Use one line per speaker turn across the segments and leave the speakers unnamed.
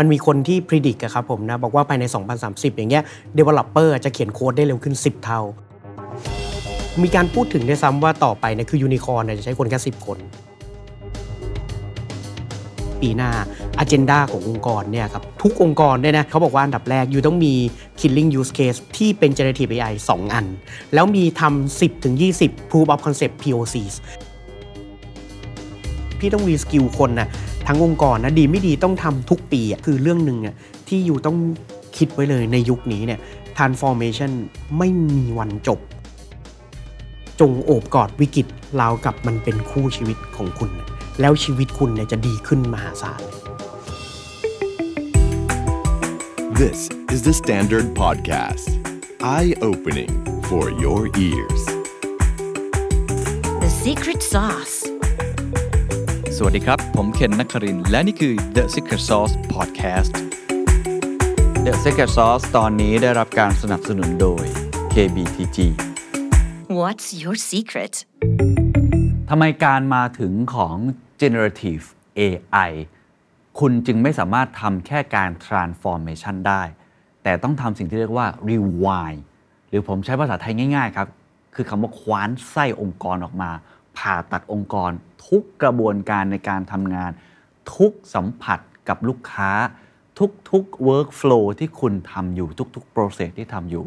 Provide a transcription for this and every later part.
มันมีคนที่พิจิตรครับผมนะบอกว่าภายใน 2030 อย่างเงี้ย developer จะเขียนโค้ดได้เร็วขึ้น 10 เท่า มีการพูดถึงด้วยซ้ำว่าต่อไปเนี่ยคือยูนิคอร์นจะใช้คนแค่ 10 คน ปีหน้าอ g e n d a ขององค์กรเนี่ยครับทุกองค์กรเนี่ยนะเขาบอกว่าอันดับแรกอยู่ต้องมี killing use case ที่เป็น generative AI 2 อัน แล้วมีทำ10ถึง20 proof of concept POCs พี่ต้องรีสกิลคนนะ ทั้งองค์กรนะดีไม่ดีต้องทำทุกปีอะคือเรื่องหนึ่งอะที่อยู่ต้องคิดไว้เลยในยุคนี้เนี่ย transformation ไม่มีวันจบ จงโอบกอดวิกฤตราวกับมันเป็นคู่ชีวิตของคุณ แล้วชีวิตคุณเนี่ยจะดีขึ้นมหาศาล
This is the Standard Podcast. Eye opening for your ears.
The secret sauce.
สวัสดีครับ ผมเคนนักครินทร์และนี่คือ The Secret Sauce Podcast The Secret Sauce ตอนนี้ได้รับการสนับสนุนโดย KBTG
What's your secret?
ทำไมการมาถึงของ generative AI คุณจึงไม่สามารถทำแค่การ transformation ได้ แต่ต้องทำสิ่งที่เรียกว่า rewind หรือผมใช้ภาษาไทยง่าย ๆ ครับ คือคำว่าคว้านไส้องค์กรออกมา ผ่าตัดองค์กร ทุกกระบวนการในการทำงาน ทุกสัมผัสกับลูกค้า ทุกๆ workflow ที่คุณทำอยู่ทุกๆ process ที่ทำอยู่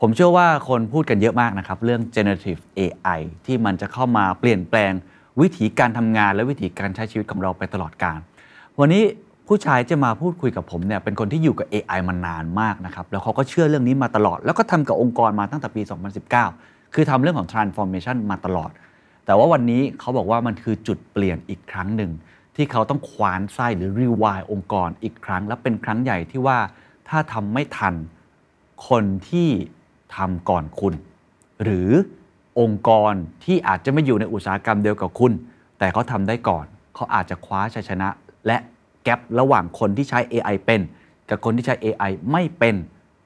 ผมเชื่อว่าคนพูดกันเยอะมากนะครับ เรื่อง generative AI ที่มันจะเข้ามาเปลี่ยนแปลงวิธีการทำงานและวิธีการใช้ชีวิตของเราไปตลอดกาลวันนี้ผู้ชายจะมาพูดคุยกับผมเนี่ยเป็นคนที่อยู่กับ AI มานานมากนะครับ แล้วเขาก็เชื่อเรื่องนี้มาตลอด แล้วก็ทำกับองค์กรมาตั้งแต่ปี 2019 คือทำเรื่องของ transformation มาตลอด แต่ว่าวันนี้เขาบอกว่ามันคือจุดเปลี่ยนอีกครั้งหนึ่ง ที่เขาต้องควานไส้หรือ rewind องค์กรอีกครั้ง และเป็นครั้งใหญ่ที่ว่าถ้าทำไม่ทันคนที่ทำก่อนคุณ หรือองค์กรที่อาจจะไม่อยู่ในอุตสาหกรรมเดียวกับคุณ แต่เขาทำได้ก่อน เขาอาจจะคว้าชัยชนะ และแกลบระหว่างคนที่ใช้ AI เป็น กับคนที่ใช้ AI ไม่เป็น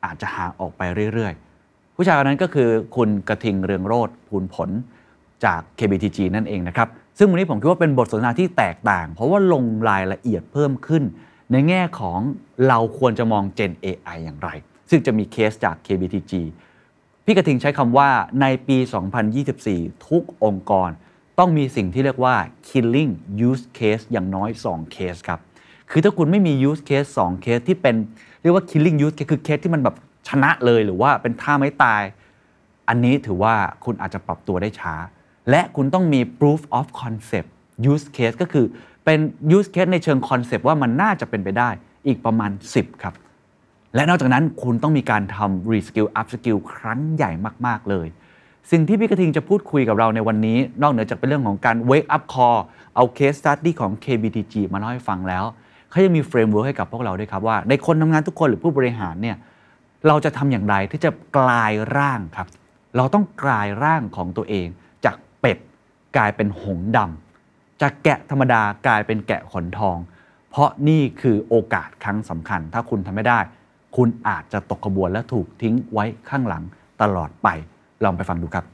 อาจจะห่างออกไปเรื่อยๆ ผู้ชายคนนั้นก็คือคุณกระทิงเรืองโรธภูลผล จาก KBTG นั่นเองนะครับ ซึ่งวันนี้ผมคิดว่าเป็นบทสนทนาที่แตกต่าง เพราะว่าลงรายละเอียดเพิ่มขึ้น ในแง่ของเราควรจะมอง Gen AI อย่างไร ซึ่งจะมีเคสจาก KBTG พี่กระทิงใช้คำว่าในปี 2024 ทุกองค์กร ต้องมีสิ่งที่เรียกว่า killing use case อย่างน้อย 2 เคสครับ คือถ้าคุณไม่มี use case 2 เคสที่เป็นเรียกว่า killing use case คือเคสที่มันแบบชนะเลยหรือว่าเป็นท่าไม่ตาย อันนี้ถือว่าคุณอาจจะปรับตัวได้ช้า และคุณต้องมี proof of concept use case ก็คือเป็น use case ในเชิง concept ว่ามันน่าจะเป็นไปได้อีกประมาณ 10 ครับ และนอกจากนั้นคุณต้องมีการทำ reskill upskill ครั้งใหญ่มาก ๆ เลย สิ่งที่พี่กระทิงจะพูดคุยกับเราในวันนี้ นอกเหนือจากเป็นเรื่องของการ wake up call เอา case study ของ KBTG มาเล่าให้ฟังแล้วเขายังมี framework ให้กับพวกเราด้วยครับว่า ในคนทำงานทุกคนหรือผู้บริหารเนี่ยเราจะทำอย่างไรที่จะกลายร่างครับ เราต้องกลายร่างของตัวเอง กลายเป็นหงดำจากแกะธรรมดากลายเป็นแกะขนทอง เพราะนี่คือโอกาสครั้งสำคัญ ถ้าคุณทำไม่ได้ คุณอาจจะตกขบวนและถูกทิ้งไว้ข้างหลังตลอดไปลองไปฟังดูครับ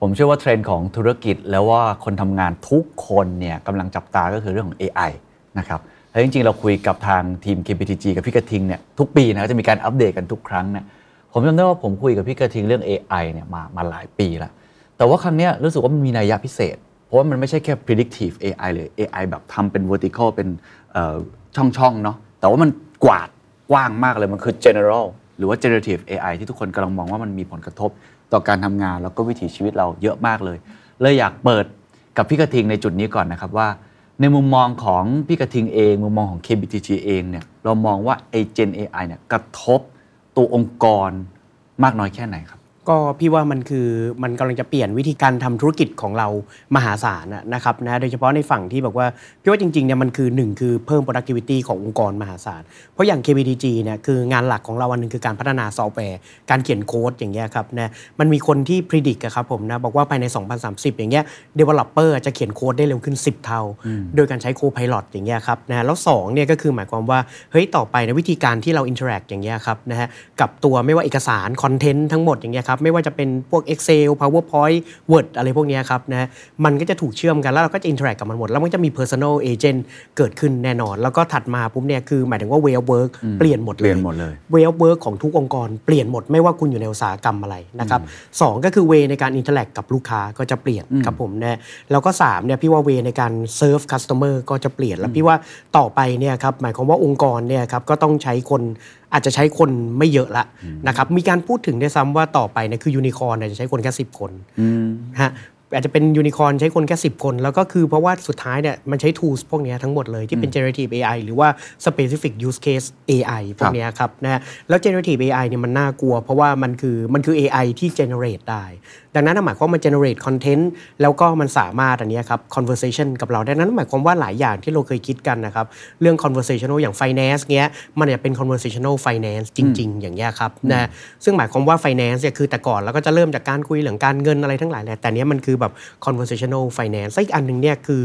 ผมเชื่อว่าเทรนด์ของธุรกิจแล้วว่าคนทำงานทุกคนเนี่ยกำลังจับตาก็คือเรื่องของ AI นะครับแล้วจริงๆ เราคุยกับทางทีม KPTG กับพี่กระทิงเนี่ยทุกปีนะจะมีการอัปเดตกันทุกครั้งเนี่ยผมจำได้ว่าผมคุยกับพี่กระทิงเรื่อง AI เนี่ยมามาหลายปีแล้ว แต่ว่าครั้งนี้รู้สึกว่ามันมีนัยยะพิเศษ เพราะว่ามันไม่ใช่แค่ predictive AI เลย AI แบบทำเป็น vertical เป็นช่องๆเนาะแต่ว่ามันกวาดกว้างมากเลยมันคือ general หรือว่า generative AI ที่ทุกคนกำลังมองว่ามันมีผลกระทบต่อการทำงานแล้วก็วิถีชีวิตเราเยอะมากเลย เลยอยากเปิดกับพี่กระทิงในจุดนี้ก่อนนะครับว่า ในมุมมองของพี่กระทิงเอง มุมมองของ KBTG เองเนี่ยเรามองว่าไอ้ Gen AI เนี่ยกระทบตัวองค์กรมากน้อยแค่ไหนครับ
ก็พี่ว่ามันคือมันกำลังจะเปลี่ยนวิธีการทำธุรกิจของเรามหาศาลนะนะครับนะโดยเฉพาะในฝั่งที่บอกว่าพี่ว่าจริงๆเนี่ยมันคือหนึ่งคือเพิ่ม productivity ขององค์กรมหาศาล เพราะอย่าง KBTG เนี่ยคืองานหลักของเราอันหนึงคือการพัฒนาซอฟต์แวร์การเขียนโค้ดอย่างเงี้ยครับนะมันมีคนที่พิจิตรครับผมนะบอกว่าภายใน 2030 อย่างเงี้ย developer จะเขียนโค้ดได้เร็วขึ้น 10 เท่า โดยการใช้ co-pilot อย่างเงี้ยครับนะแล้ว2เนี่ยก็คือหมายความว่าเฮ้ยต่อไปนะวิธีการที่เรา interact อย่างเงี้ยครับนะฮะกับตัวไม่ว่าเอกสารคอนเทนต์ทั้งหมดอย่างเงี้ยครับครับไม่ว่าจะเป็นพวก Excel PowerPoint Word อะไรพวกเนี้ยครับนะมันก็จะถูกเชื่อมกันแล้วเราก็จะ interact กับมันหมด แล้วมันจะมี personal agent เกิดขึ้นแน่นอน แล้วก็ถัดมาปุ๊บเนี่ยคือหมายถึงว่า way of work เปลี่ยนหมดเลย
เปลี่ยนหมดเลย
way of work ของทุกองค์กรเปลี่ยนหมดไม่ว่าคุณอยู่ในอุตสาหกรรมอะไรนะครับสองก็คือ way ในการ interact กับลูกค้าก็จะเปลี่ยนครับผมนะแล้วก็สามเนี่ยพี่ว่า way ในการ serve customer ก็จะเปลี่ยนแล้วพี่ว่าต่อไปเนี่ยครับหมายความว่าองค์กรเนี่ยครับก็ต้องใช้คน อาจจะใช้คนไม่เยอะละนะครับมีการพูดถึงได้วยซ้ำว่าต่อไปเนี่ยคือยูนิคอร์นจะใช้คนแค่สิบคนฮะอาจจะเป็นยูนิคอร์นใช้คนแค่ 10 คน แล้วก็คือเพราะว่าสุดท้ายเนี่ยมันใช้ tools พวกเนี้ยทั้งหมดเลยที่เป็น generative AI หรือว่า specific use case AI พวกเนี้ยครับนะฮะแล้ว generative AI เนี่ยมันน่ากลัว เพราะว่ามันคือมันคือ AI ที่ generate ได้ดังนั้นหมายความว่ามัน generate content แล้วก็มันสามารถอันเนี้ยครับ conversation กับเราดังนั้นหมายความว่าหลายอย่างที่เราเคยคิดกันนะครับเรื่อง conversational อย่าง finance เงี้ยมันจะเป็น conversational finance จริง ๆ อย่างเงี้ยครับนะซึ่งหมายความว่า finance เนี่ยคือแต่ก่อนเราก็จะเริ่มจากการคุยเรื่องการเงินอะไรทั้งหลายแหละแต่เนี้ยมันคือแบบ conversational finance และอีกอันหนึ่งเนี่ยคือ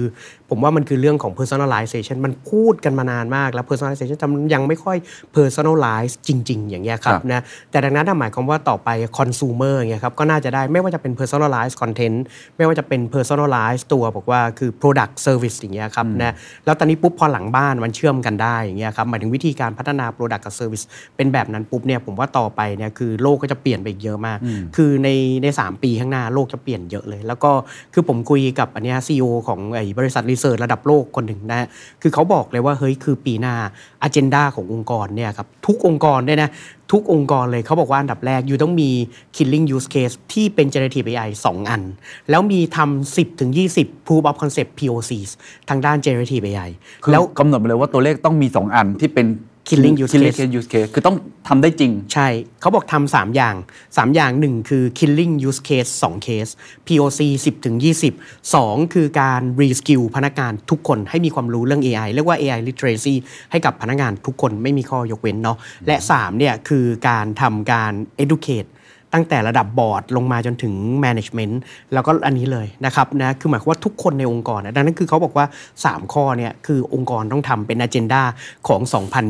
ผมว่ามันคือเรื่องของ personalization มันพูดกันมานานมากแล้ว personalization แต่มันยังไม่ค่อย personalize จริง ๆ อย่างเงี้ยครับ
ครับ
นะแต่ดังนั้นน่ะหมายความว่าต่อไป consumer อย่างเงี้ยครับก็น่าจะได้ไม่ว่าจะเป็น personalize content ไม่ว่าจะเป็น personalize ตัวบอกว่าคือ product service อย่างเงี้ยครับนะแล้วตอนนี้ปุ๊บพอหลังบ้านมันเชื่อมกันได้อย่างเงี้ยครับหมายถึงวิธีการพัฒนา product กับ service เป็นแบบนั้นปุ๊บเนี่ยผมว่าต่อไปเนี่ยคือโลกก็จะเปลี่ยนไปอีกเยอะมาก คือในใน3ปีข้างหน้าโลกจะเปลี่ยนเยอะเลย แล้วก็คือผมคุยกับอันเนี้ยซีอของไอ้บริษัทรีเสิร์ชระดับโลกคนหนึ่งนะฮะคือเขาบอกเลยว่าเฮ้ยคือปีหน้าอ g e n d a ขององค์กรเนี่ยครับทุกองค์กรเนี่ยนะ ทุกองค์กรเลยเขาบอกว่าอันดับแรกอยู่ต้องมี killing use case ที่เป็น generative AI 2 อัน แล้วมีทำ10ถึง20 proof of concept POCs ทางด้าน generative AI
คือ
แล้ว
กำหนดไปเลยว่าตัวเลขต้องมี 2 อันที่เป็น
Killing use
killing
case
use case คือต้องทำได้จริง
ใช่ เขาบอกทำสามอย่าง 3 อย่าง 1 คือ killing use case 2 case POC 10ถึง20 2 คือการ reskill พนักงานทุกคนให้มีความรู้เรื่อง AI เรียกว่า AI literacy ให้กับพนักงานทุกคนไม่มีข้อยกเว้นเนาะ และ3เนี่ยคือการทำการ educate ตั้งแต่ระดับบอร์ดลงมาจนถึง management แล้วก็อันนี้เลยนะครับนะคือหมายความว่าทุกคนในองค์กรนะดังนั้นคือเขาบอกว่า 3 ข้อเนี่ยคือองค์กรต้องทำเป็น agenda ของ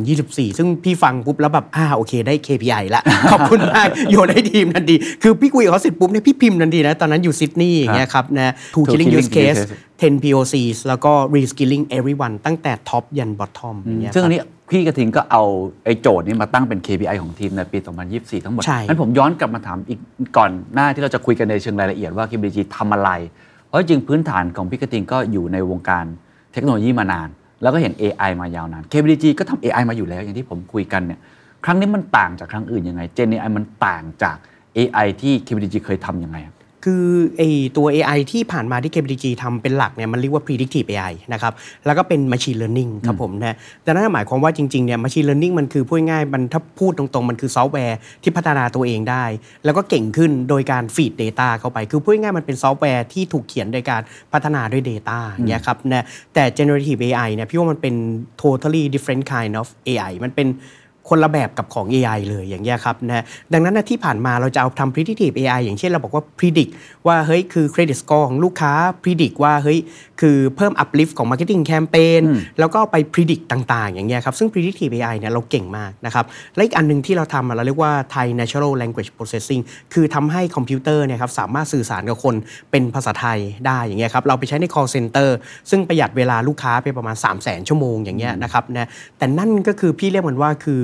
2024 ซึ่งพี่ฟังปุ๊บแล้วแบบอ่าโอเคได้ KPI ละขอบคุณมากโยนให้ทีมทันที คือพี่คุยกับเขาเสร็จปุ๊บเนี่ยพี่พิมพ์ทันทีนะตอนนั้นอยู่ซิดนีย์อย่างเงี้ยครับนะ two
Two
killing
killing
use case
use case
10 POCs แล้วก็ reskilling everyone ตั้งแต่ top ยัน bottom อย่างเงี้ย
ซึ่ง
ค
อั
รับ
นนี้พี่กระทิงก็เอาไอ้โจทย์นี้มาตั้งเป็น KPI ของทีมในปี 2024 ทั้งหมด
ใช่
งั้นผมย้อนกลับมาถามอีกก่อนหน้าที่เราจะคุยกันในเชิงรายละเอียดว่า KBG ทำอะไร เพราะจริงพื้นฐานของพี่กระทิงก็อยู่ในวงการเทคโนโลยีมานาน แล้วก็เห็น AI มายาวนาน KBG ก็ทำ AI มาอยู่แล้วอย่างที่ผมคุยกันเนี่ยครั้งนี้มันต่างจากครั้งอื่นยังไง Gen AI มันต่างจาก AI ที่ KBG เคยทำยังไงอะ
คือไอตัว AI ที่ผ่านมาที่ KPDG ทำเป็นหลักเนี่ยมันเรียกว่า predictive AI นะครับแล้วก็เป็น machine learning ครับผมนะแต่นั่นหมายความว่าจริงๆเนี่ย machine learning มันคือพูดง่ายๆมันถ้าพูดตรงๆ มันคือซอฟต์แวร์ที่พัฒนาตัวเองได้ แล้วก็เก่งขึ้นโดยการ feed data เข้าไป คือพูดง่ายๆมันเป็นซอฟต์แวร์ที่ถูกเขียนโดยการพัฒนาด้วย data อย่างเงี้ยครับนะแต่ generative AI เนี่ยพี่ว่ามันเป็น totally different kind of AI มันเป็น คนละแบบกับของ AI เลยอย่างเงี้ยครับนะดังนั้นนะที่ผ่านมาเราจะเอาทำ predictive AI อย่างเช่นเราบอกว่า predict ว่าเฮ้ยคือ credit score ของลูกค้า predict ว่าเฮ้ยคือเพิ่ม uplift ของ marketing campaign แล้วก็ไป predict ต่างๆ อย่างเงี้ยครับซึ่ง predictive AI เนี่ยเราเก่งมากนะครับและอีกอันหนึ่งที่เราทำอะเราเรียกว่า Thai natural language processing คือทำให้คอมพิวเตอร์เนี่ยครับสามารถสื่อสารกับคนเป็นภาษาไทยได้อย่างเงี้ยครับเราไปใช้ใน call center ซึ่งประหยัดเวลาลูกค้าไปประมาณ 3 0 0 0 0 0 ชั่วโมงอย่างเงี้ยนะครับนะแต่นั่นก็คือพี่เรียกมันว่าคือ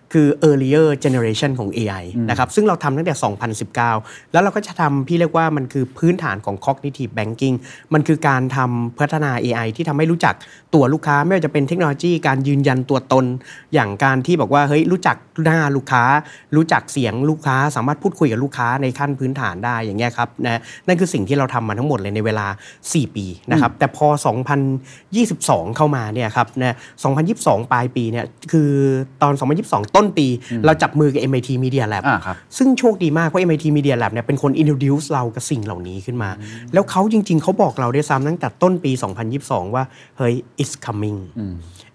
คือ earlier generation ของ AI นะครับ ซึ่งเราทำตั้งแต่ 2019 แล้วเราก็จะทำพี่เรียกว่ามันคือพื้นฐานของ cognitive banking มันคือการทำพัฒนา AI ที่ทำให้รู้จักตัวลูกค้า ไม่ว่าจะเป็นเทคโนโลยี การยืนยันตัวตน อย่างการที่บอกว่าเฮ้ยรู้จักหน้าลูกค้า รู้จักเสียงลูกค้า สามารถพูดคุยกับลูกค้าในขั้นพื้นฐานได้อย่างเงี้ยครับนะนั่นคือสิ่งที่เราทำมาทั้งหมดเลยในเวลา 4 ปีนะครับแต่พอ 2022 เข้ามาเนี่ยครับนะ2022 ปลายปีเนี่ยคือตอน 2022ต้นปี เราจับมือกับ MIT Media Lab
อ่าครับ
ซึ่งโชคดีมากเพราะ MIT Media Lab เนี่ยเป็นคน introduce เรากับสิ่งเหล่านี้ขึ้นมา แล้วเขาจริง ๆเขาบอกเราได้วยซ้ำตั้งแต่ต้นปี 2022 ว่าเฮ้ย it's coming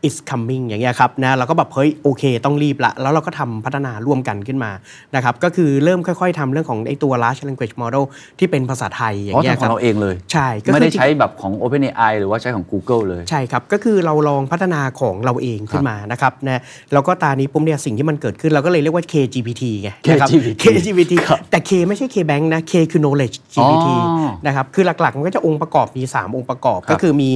is coming อย่างเงี้ยครับนะเราก็แบบเฮ้ยโอเค ต้องรีบละ แล้วเราก็ทำพัฒนาร่วมกันขึ้นมานะครับก็คือเริ่มค่อยๆทำเรื่องของไอ้ตัว large language model ที่เป็นภาษาไทยอย่า
เพราะ
งเงี้ย
ทำข
ค
อง
รับ
เราเองเลย
ใช่ก็คือ
ไม่ได้
จริง
ใช้แบบของ OpenAI หรือว่าใช้ของ Google เลย
ใช่ครับ ก็คือเราลองพัฒนาของเราเองขึ้นมานะครับนะแล้วก็ตานี้ปุ๊บเนี่ยสิ่งที่มันเกิดขึ้นเราก็เลยเรียกว่า KGPT ไงนะครับ
KGPT
KGPT แต่ K ไม่ใช่ K Bank นะ K คือ knowledge GPT
อ๋อ
นะครับคือหลักๆมันก็จะองค์ประกอบมี 3 องค์ประกอบ ก็คือมี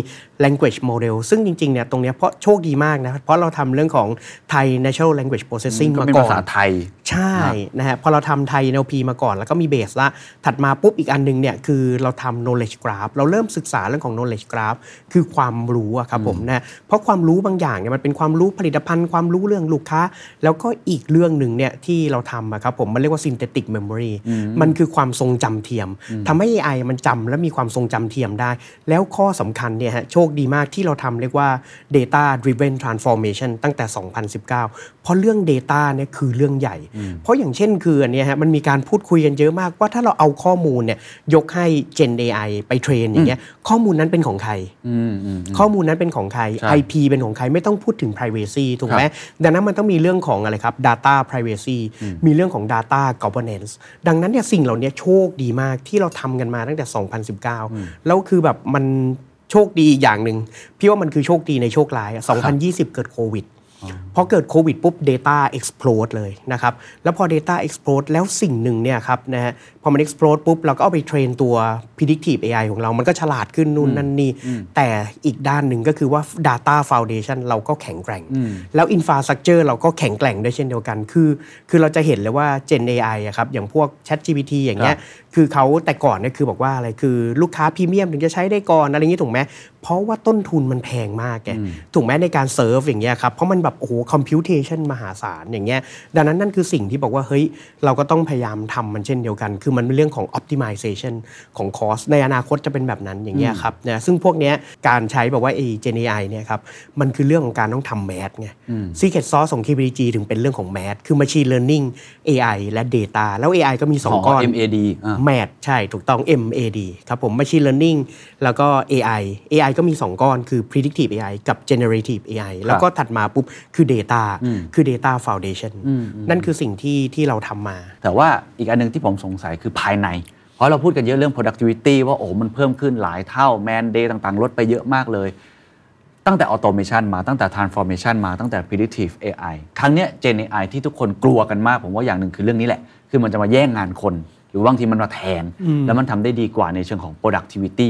language model ซึ่งจริงๆเนี่ยตรงเนี้ยเพราะโชคดีมากนะ เพราะเราทำเรื่องของ Thai natural language processing
ก็
มา
เป็น
ก่อ
ภานษาไทย
ใช่นะฮะพอเราทำไทย NLP มาก่อนแล้วก็มีเบสละถัดมาปุ๊บอีกอันหนึงเนี่ยคือเราทำ knowledge graph เราเริ่มศึกษาเรื่องของ knowledge graph คือความรู้อะครับผมนะเพราะความรู้บางอย่างเนี่ยมันเป็นความรู้ผลิตภัณฑ์ความรู้เรื่องลูกค้า แล้วก็อีกเรื่องหนึ่งเนี่ยที่เราทำอะครับผมมันเรียกว่า synthetic memory มันคือความทรงจำเทียมทำให้ AI มันจำและมีความทรงจำเทียมได้ แล้วข้อสำคัญเนี่ยฮะโชคดีมากที่เราทำเรียกว่า data driven transformation ตั้งแต่ 2019 เพราะเรื่อง Data เนี่ยคือเรื่องใหญ่ เพราะอย่างเช่นคืออันเนี้ยฮะมันมีการพูดคุยกันเยอะมากว่าถ้าเราเอาข้อมูลเนี่ยยกให้ Gen AI ไปเทรนอย่างเงี้ยข้อมูลนั้นเป็นของใคร ข้อมูลนั้นเป็นของใคร
ใช่
IP เป็นของใครไม่ต้องพูดถึง privacy ถูกไหมดังนั้นมันต้องมีเรื่องของอะไรครับ data privacy มีเรื่องของ data governance ดังนั้นเนี่ยสิ่งเหล่านี้โชคดีมากที่เราทำกันมาตั้งแต่ 2019 แล้วคือแบบมัน โชคดีอย่างหนึ่งพี่ว่ามันคือโชคดีในโชคร้ายอะ2020 เกิดโควิดพอเกิดโควิดปุ๊บ Data explode เลยนะครับ แล้วพอ Data explode แล้วสิ่งหนึ่งเนี่ยครับนะฮะพอมัน explode ปุ๊บ เราก็เอาไปเทรนตัว predictive AI ของเรา มันก็ฉลาดขึ้นนู่นนั่นนี่ แต่อีกด้านหนึ่งก็คือว่า Data Foundation เราก็แข็งแกร่ง แล้ว Infrastructure เราก็แข็งแกร่งด้วยเช่นเดียวกัน คือ คือเราจะเห็นเลยว่า Gen AI อะครับ อย่างพวก ChatGPT อย่างเงี้ย คือเขาแต่ก่อนเนี่ยคือบอกว่าอะไร คือลูกค้าพรีเมียมถึงจะใช้ได้ก่อนอะไรอย่างงี้ถูกไหม เพราะว่าต้นทุนมันแพงมากแก ถูกไหมในการเซิร์ฟอย่างเงี้ยครับ เพราะมันแบบโอ้โห computation มหาศาลอย่างเงี้ย ดังนั้นนั่นคือสิ่งที่บอกว่าเฮ้ยเราก็ต้องพยายามทำมันเช่นเดียวกันคือมันเป็นเรื่องของ optimization ของ cost ในอนาคตจะเป็นแบบนั้นอย่างเงี้ยครับนะซึ่งพวกเนี้ยการใช้แบบว่าไอ้ Gen AI เนี่ยครับมันคือเรื่องของการต้องทำแมทไง Secret Sauce ของ KPG ถึงเป็นเรื่องของแมทคือ Machine Learning AI และ Data แล้ว AI ก็มีสอง
อ๋อ
ก้อน
MAD อ่า
MAD ใช่ถูกต้อง MAD ครับผม Machine Learning แล้วก็ AI AI ก็มี 2 ก้อนคือ Predictive AI กับ Generative AI แล้วก็ถัดมาปุ๊บคือ Data คือ Data Foundation นั่นคือสิ่งที่ที่เราทำมา
แต่ว่าอีกอันหนึงที่ผมสงสัยคือภายใน เพราะเราพูดกันเยอะเรื่อง productivity ว่าโอ้มันเพิ่มขึ้นหลายเท่า man day ต่างๆ ลดไปเยอะมากเลย ตั้งแต่ automation มาตั้งแต่ transformation มาตั้งแต่ predictive AI ครั้งเนี้ย Gen AI ที่ทุกคนกลัวกันมาก ผมว่าอย่างหนึ่งคือเรื่องนี้แหละ คือมันจะมาแย่งงานคน หรือบางทีมันมาแทน แล้วมันทำได้ดีกว่าในเชิงของ productivity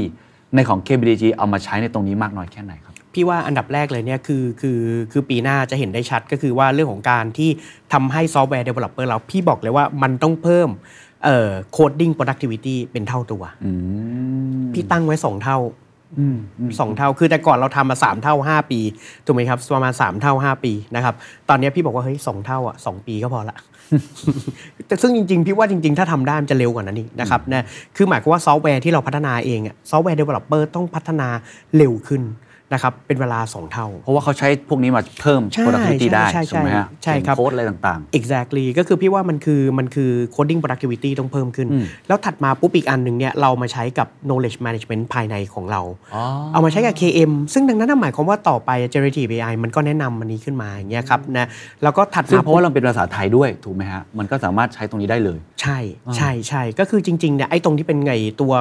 ในของ KBDG เอามาใช้ในตรงนี้มากน้อยแค่ไหนครับ
พี่ว่าอันดับแรกเลยเนี่ยคือคือคือปีหน้าจะเห็นได้ชัดก็คือว่าเรื่องของการที่ทำให้ software developer เราพี่บอกเลยว่ามันต้องเพิ่ม เอ่อ coding productivity เป็นเท่าตัวพี่ตั้งไว้2เท่าสองเท่าคือแต่ก่อนเราทำมา3เท่า5ปีถูกไหมครับประมาณ3เท่า5ปีนะครับ ตอนนี้พี่บอกว่าเฮ้ยสองเท่าอะสองปีก็พอละแต่ซึ่งจริงๆ พี่ว่าจริงๆ ถ้าทำได้มันจะเร็วกว่านั้นอีกนะครับนะคือหมายความว่าซอฟต์แวร์ที่เราพัฒนาเองอะ software developer ต้องพัฒนาเร็วขึ้น นะครับเป็นเวลา 2 เท่า
เพราะว่าเขาใช้พวกนี้มาเพิ่ม
ใช่
productivity ได้
ใช่ใช่
ถูกไหมฮะ
ใช่ครับ
เขียนโค้ดอะไรต่าง
exactly ก็คือพี่ว่ามันคือมันคือ coding productivity ต้องเพิ่มขึ้น แล้วถัดมาปุ๊บอีกอันหนึ่งเนี่ยเรามาใช้กับ knowledge management ภายในของเรา เอามาใช้กับ KM ซึ่งดังนั้นนะหมายความว่าต่อไป generative AI มันก็แนะนำมันนี้ขึ้นมาอย่างเงี้ยครับนะแล้วก็ถัด
ๆซึ่ง
มา
เพราะว่าเราเป็นภาษาไทยด้วยถูกไหมฮะมันก็สามารถใช้ตรงนี้ได้เลย
ใช่ใช่ใช่ก็คือจริงๆเนี่ยไอ้ตรงที่เป็นไงตัว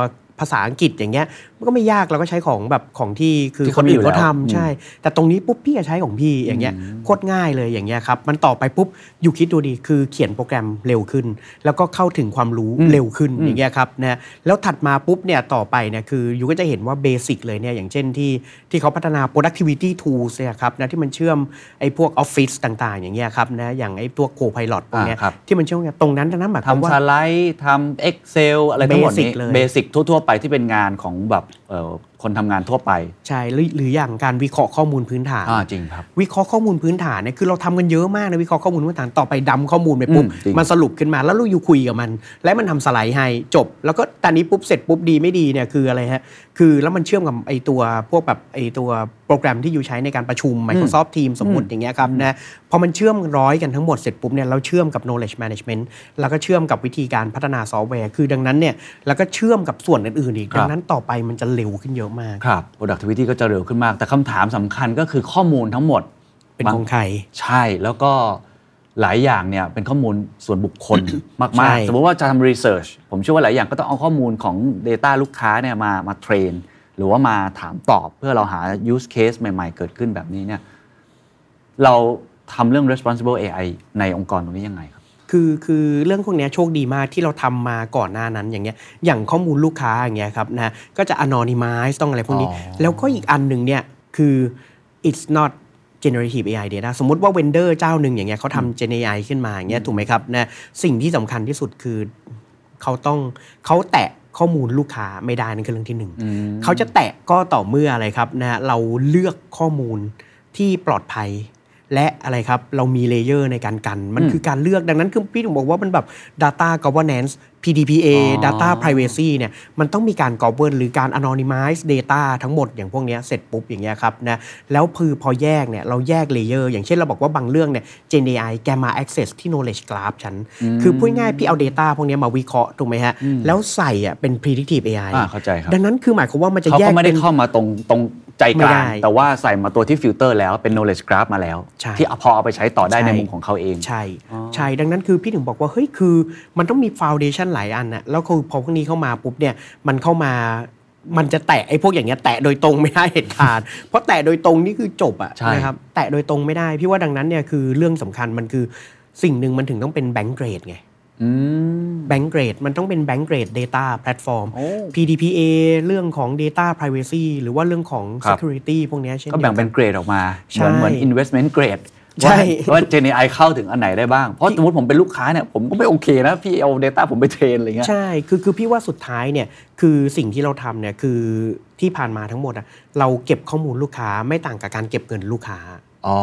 ภาษาอังกฤษอย่างเงี้ย มันก็ไม่ยากเราก็ใช้ของแบบของที่คือ
ที่
ค
เขา
น
มี
อื่น
อยู่
เขา
แล้ว
ทำใช่ แต่ตรงนี้ปุ๊บพี่จะใช้ของพี่อย่างเงี้ยโคตรง่ายเลยอย่างเงี้ยครับมันต่อไปปุ๊บอยู่คิดดูดีคือเขียนโปรแกรมเร็วขึ้น แล้วก็เข้าถึงความรู้เร็วขึ้นอย่างเงี้ยครับนะแล้วถัดมาปุ๊บเนี่ยต่อไปเนี่ยคืออยู่ก็จะเห็นว่าเบสิกเลยเนี่ยอย่างเช่นที่ที่เขาพัฒนา productivity tools เนี่ยครับนะที่มันเชื่อมไอ้พวกออฟฟิศต่าง ๆ อย่างเงี้ยครับนะอย่างไอ้ตัว co-pilot พวกเนี้ย
อ่าครับ
ที่มันเชื่อมกันตรงนั้นดังนั้นหมายความ
ทำ
ว่า
สไลด์ทำ Excel อะไรทั้งหมดนี้
Basic เลย
เบสิกทั่ว ๆ ไปที่เป็นงานของแบบ uh, คนทำงานทั่วไป
ใช่หรือหรืออย่างการวิเคราะห์ข้อมูลพื้นฐาน
อ่าจริงครับ
วิเคราะห์ข้อมูลพื้นฐานเนี่ยคือเราทำกันเยอะมากนะวิเคราะห์ข้อมูลพื้นฐานต่อไปดำข้อมูลไปปุ๊บ
อืมจริง
มันสรุปขึ้นมาแล้วเราอยู่คุยกับมัน และมันทำสไลด์ให้จบ แล้วก็ตอนนี้ปุ๊บเสร็จปุ๊บดีไม่ดีเนี่ยคืออะไรฮะคือแล้วมันเชื่อมกับไอตัวพวกแบบไอตัวโปรแกรมที่อยู่ใช้ในการประชุม Microsoft Teams สมมติอย่างเงี้ยครับนะพอมันเชื่อมร้อยกันทั้งหมดเสร็จปุ๊บเนี่ยเราเชื่อมกับ knowledge management แล้วก็เชื่อมกับวิธีการพัฒนาซอฟต์แวร์ คือดังนั้นเนี่ยแล้วก็เชื่อมกับส่วนอื่นๆอีก
ครับ
ดังนั้นต่อไปมันจะเร็วขึ้นเยอะอะมาก
ครับ productivity ก็จะเร็วขึ้นมาก แต่คำถามสำคัญก็คือข้อมูลทั้งหมด
เป็นของใคร
ใช่แล้วก็หลายอย่างเนี่ยเป็นข้อมูลส่วนบุคคล
ใช่
มาก ๆ สมมติว่าจะทำ research ผมเชื่อว่าหลายอย่างก็ต้องเอาข้อมูลของ Data ลูกค้าเนี่ยมามาเทรนหรือว่ามาถามตอบเพื่อเราหา use case ใหม่ ๆ เกิดขึ้นแบบนี้เนี่ยเราทำเรื่อง responsible AI ในองค์กรตรงนี้ยังไงครับ
คือคือเรื่องพวกเนี้ยโชคดีมากที่เราทำมาก่อนหน้านั้นอย่างเงี้ยอย่างข้อมูลลูกค้าอย่างเงี้ยครับนะก็จะ anonymize ต้องอะไรพวกนี้
อ๋อ
แล้วก็อีกอันหนึ่งเนี่ยคือ it's not generative AI data สมมุติว่า vendor เจ้าหนึ่งอย่างเงี้ยเขาทำ gen AI ขึ้นมาอย่างเงี้ยถูกไหมครับนะสิ่งที่สำคัญที่สุดคือเขาต้องเขาแตะข้อมูลลูกค้าไม่ได้นั่นคือเรื่องที่หนึ่งเขาจะแตะก็ต่อเมื่ออะไรครับนะเราเลือกข้อมูลที่ปลอดภัย และอะไรครับเรามี layer ในการกัน มันคือการเลือกดังนั้นคือพี่ถึงบอกว่ามันแบบ data governance PDPA
อ๋อ
data privacy เนี่ยมันต้องมีการ govern หรือการ anonymize data ทั้งหมดอย่างพวกเนี้ยเสร็จปุ๊บอย่างเงี้ยครับนะแล้วคือพอแยกเนี่ยเราแยก layer อย่างเช่นเราบอกว่าบางเรื่องเนี่ย Gen AI แกมา access ที่ knowledge graph ฉัน คือพูดง่ายๆพี่เอา data พวกเนี้ยมาวิเคราะห์ถูกไหมฮะ แล้วใส่อะเป็น predictive AI
อ่าเข้าใจครับ
ดังนั้นคือหมายความว่ามันจะ
เขา
แย
ก็
ก
ไม่ได้
เป็น
เข้ามาตรงตรง ใจก
ไม่
ลา
ได้
งแต่ว่าใส่มาตัวที่ฟิลเตอร์แล้วเป็น knowledge graph มาแล้ว
ใช่
ที่พอเอาไปใช้ต่อได้
ใช่
ในมุมของเขาเอง
ใช่ ใช่ ดังนั้นคือพี่ถึงบอกว่า เฮ้ย คือ มันต้องมีฟ u n เดชันหลายอันนะแล้วคือพอพวกนี้เข้ามาปุ๊บเนี่ย มันเข้ามามันจะแตะไอ้พวกอย่างเงี้ยแตะโดยตรงไม่ได้เหตุการณ์เพราะแตะโดยตรงนี่คือจบอะ
ใช่
นะครับแตะโดยตรงไม่ได้ พี่ว่าดังนั้นเนี่ยคือเรื่องสำคัญมันคือสิ่งหนึ่งมันถึงต้องเป็นแบงก์เกรดไง
อืม
แบงก์เกรดมันต้องเป็นแบงก์เกรด Data Platform
โอ้
PDPA เรื่องของ Data Privacy หรือว่าเรื่องของ
ครับ
Security พวกเนี้ยเช่น
ก็แบ่งเป็น
ดียว
เกรดออกมา
ใช่
เหมือนเหมือน investment grade
ใช่
ว่าว่า Gen AI เข้าถึงอันไหนได้บ้าง เพราะสมมติผมเป็นลูกค้าเนี่ยผมก็ไม่โอเคนะ พี่เอา Data ผมไปเทรนอะไรเงี้ย
ใช่ คือคือพี่ว่าสุดท้ายเนี่ยคือสิ่งที่เราทำเนี่ยคือที่ผ่านมาทั้งหมดอะเราเก็บข้อมูลลูกค้าไม่ต่างกับการเก็บเงินลูกค้า
อ๋อ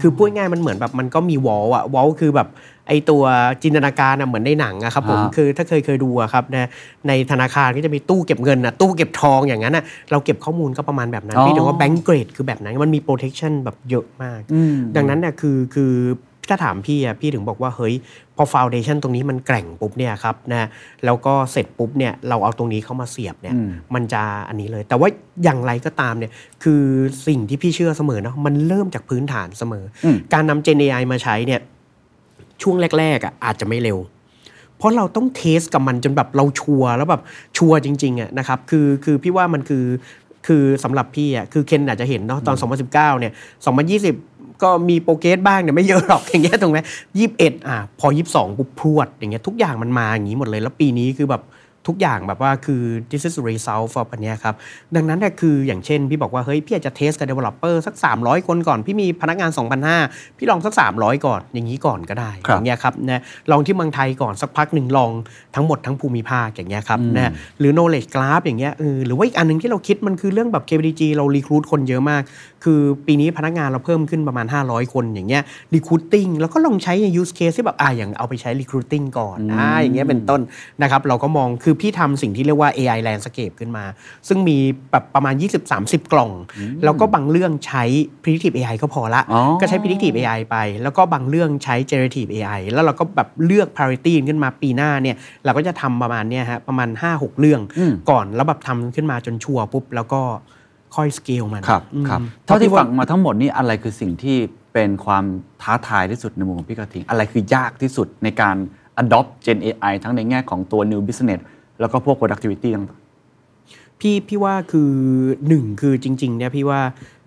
คือพูดง่ายๆมันเหมือนแบบมันก็มีวอลอะวอลคือแบบ ไอตัวจินตนาการอะเหมือนในหนังอะครับผม
ฮะ
คือถ้าเคยเคยดูอะครับนะในธนาคารก็จะมีตู้เก็บเงินอะตู้เก็บทองอย่างนั้นอะเราเก็บข้อมูลก็ประมาณแบบนั้นพี่ถึงว่าแบงก์เกรดคือแบบนั้นมันมี protection แบบเยอะมาก ดังนั้นเนี่ยคือคือถ้าถามพี่อะพี่ถึงบอกว่าเฮ้ยพอฟ u n เดชันตรงนี้มันแกร่งปุ๊บเนี่ยครับนะแล้วก็เสร็จปุ๊บเนี่ยเราเอาตรงนี้เข้ามาเสียบเนี่ย
อืม
มันจะอันนี้เลย แต่ว่าอย่างไรก็ตามเนี่ยคือสิ่งที่พี่เชื่อเสมอนะมันเริ่มจากพื้นฐานเสมออ
ม
การนำ Gen AI มาใช้เนี่ย ช่วงแรกๆอะอาจจะไม่เร็ว เพราะเราต้อง test กับมันจนแบบเราชัวร์แล้วแบบชัวร์จริงๆอะนะครับคือคือพี่ว่ามันคือคือสำหรับพี่อะคือเคนอาจจะเห็นเนาะตอน 2019เนี่ย2020 ก็มี progress บ้างเนี่ยไม่เยอะหรอกอย่างเงี้ยตรงไหมยี่สิบเอ็ดอะพอยี่สิบสองปุ๊บพรวดอย่างเงี้ยทุกอย่างมันมาอย่างงี้หมดเลยแล้วปีนี้คือแบบ ทุกอย่างแบบว่าคือ this is the result of อันเนี้ยครับ ดังนั้นเนี่ยคืออย่างเช่น พี่บอกว่า เฮ้ย พี่อาจจะเทสกับ developer สัก 300 คนก่อน พี่มีพนักงาน 2,500 พี่ลองสัก 300 ก่อน อย่างนี้ก่อนก็ได้
ครับ
อย่างเงี้ยครับนะลองที่เมืองไทยก่อนสักพักหนึ่งลองทั้งหมดทั้งภูมิภาคอย่างเงี้ยครับนะหรือ knowledge graph อย่างเงี้ยเออหรือว่าอีกอันหนึงที่เราคิดมันคือเรื่องแบบ KPDG เรา recruit คนเยอะมาก คือปีนี้พนักงานเราเพิ่มขึ้นประมาณ 500 คนอย่างเงี้ย recruiting แล้วก็ลองใช้ใน use case ที่แบบอ่าอย่างเอาไปใช้ recruiting ก่อนอ่าอย่างเงี้ยเป็นต้นนะครับเราก็มองคือพี่ทำสิ่งที่เรียกว่า AI landscape ขึ้นมา ซึ่งมีแบบประมาณ 20-30 กล่อง แล้วก็บางเรื่องใช้ predictive AI ก็พอละ
อ๋อ
ก็ใช้ predictive AI ไป แล้วก็บางเรื่องใช้ generative AI แล้วเราก็แบบเลือก priority ขึ้นมาปีหน้าเนี่ยเราก็จะทำประมาณเนี้ยฮะประมาณ 5-6 เรื่องก่อนแล้วแบบทำขึ้นมาจนชัวร์ปุ๊บแล้วก็ ค่อย scale มัน
ครับ
อืม
ครับ
เพ
เท่า
ราะ
ที่
พี่ว่า
ฟังมาทั้งหมดนี่อะไรคือสิ่งที่เป็นความท้าทายที่สุดในมุมของพี่กระทิง อะไรคือยากที่สุดในการ adopt Gen AI ทั้งในแง่ของตัว new business แล้วก็พวก productivity ต่าง
พี่พี่ว่าคือหนึ่งคือจริงๆเนี่ยพี่ว่า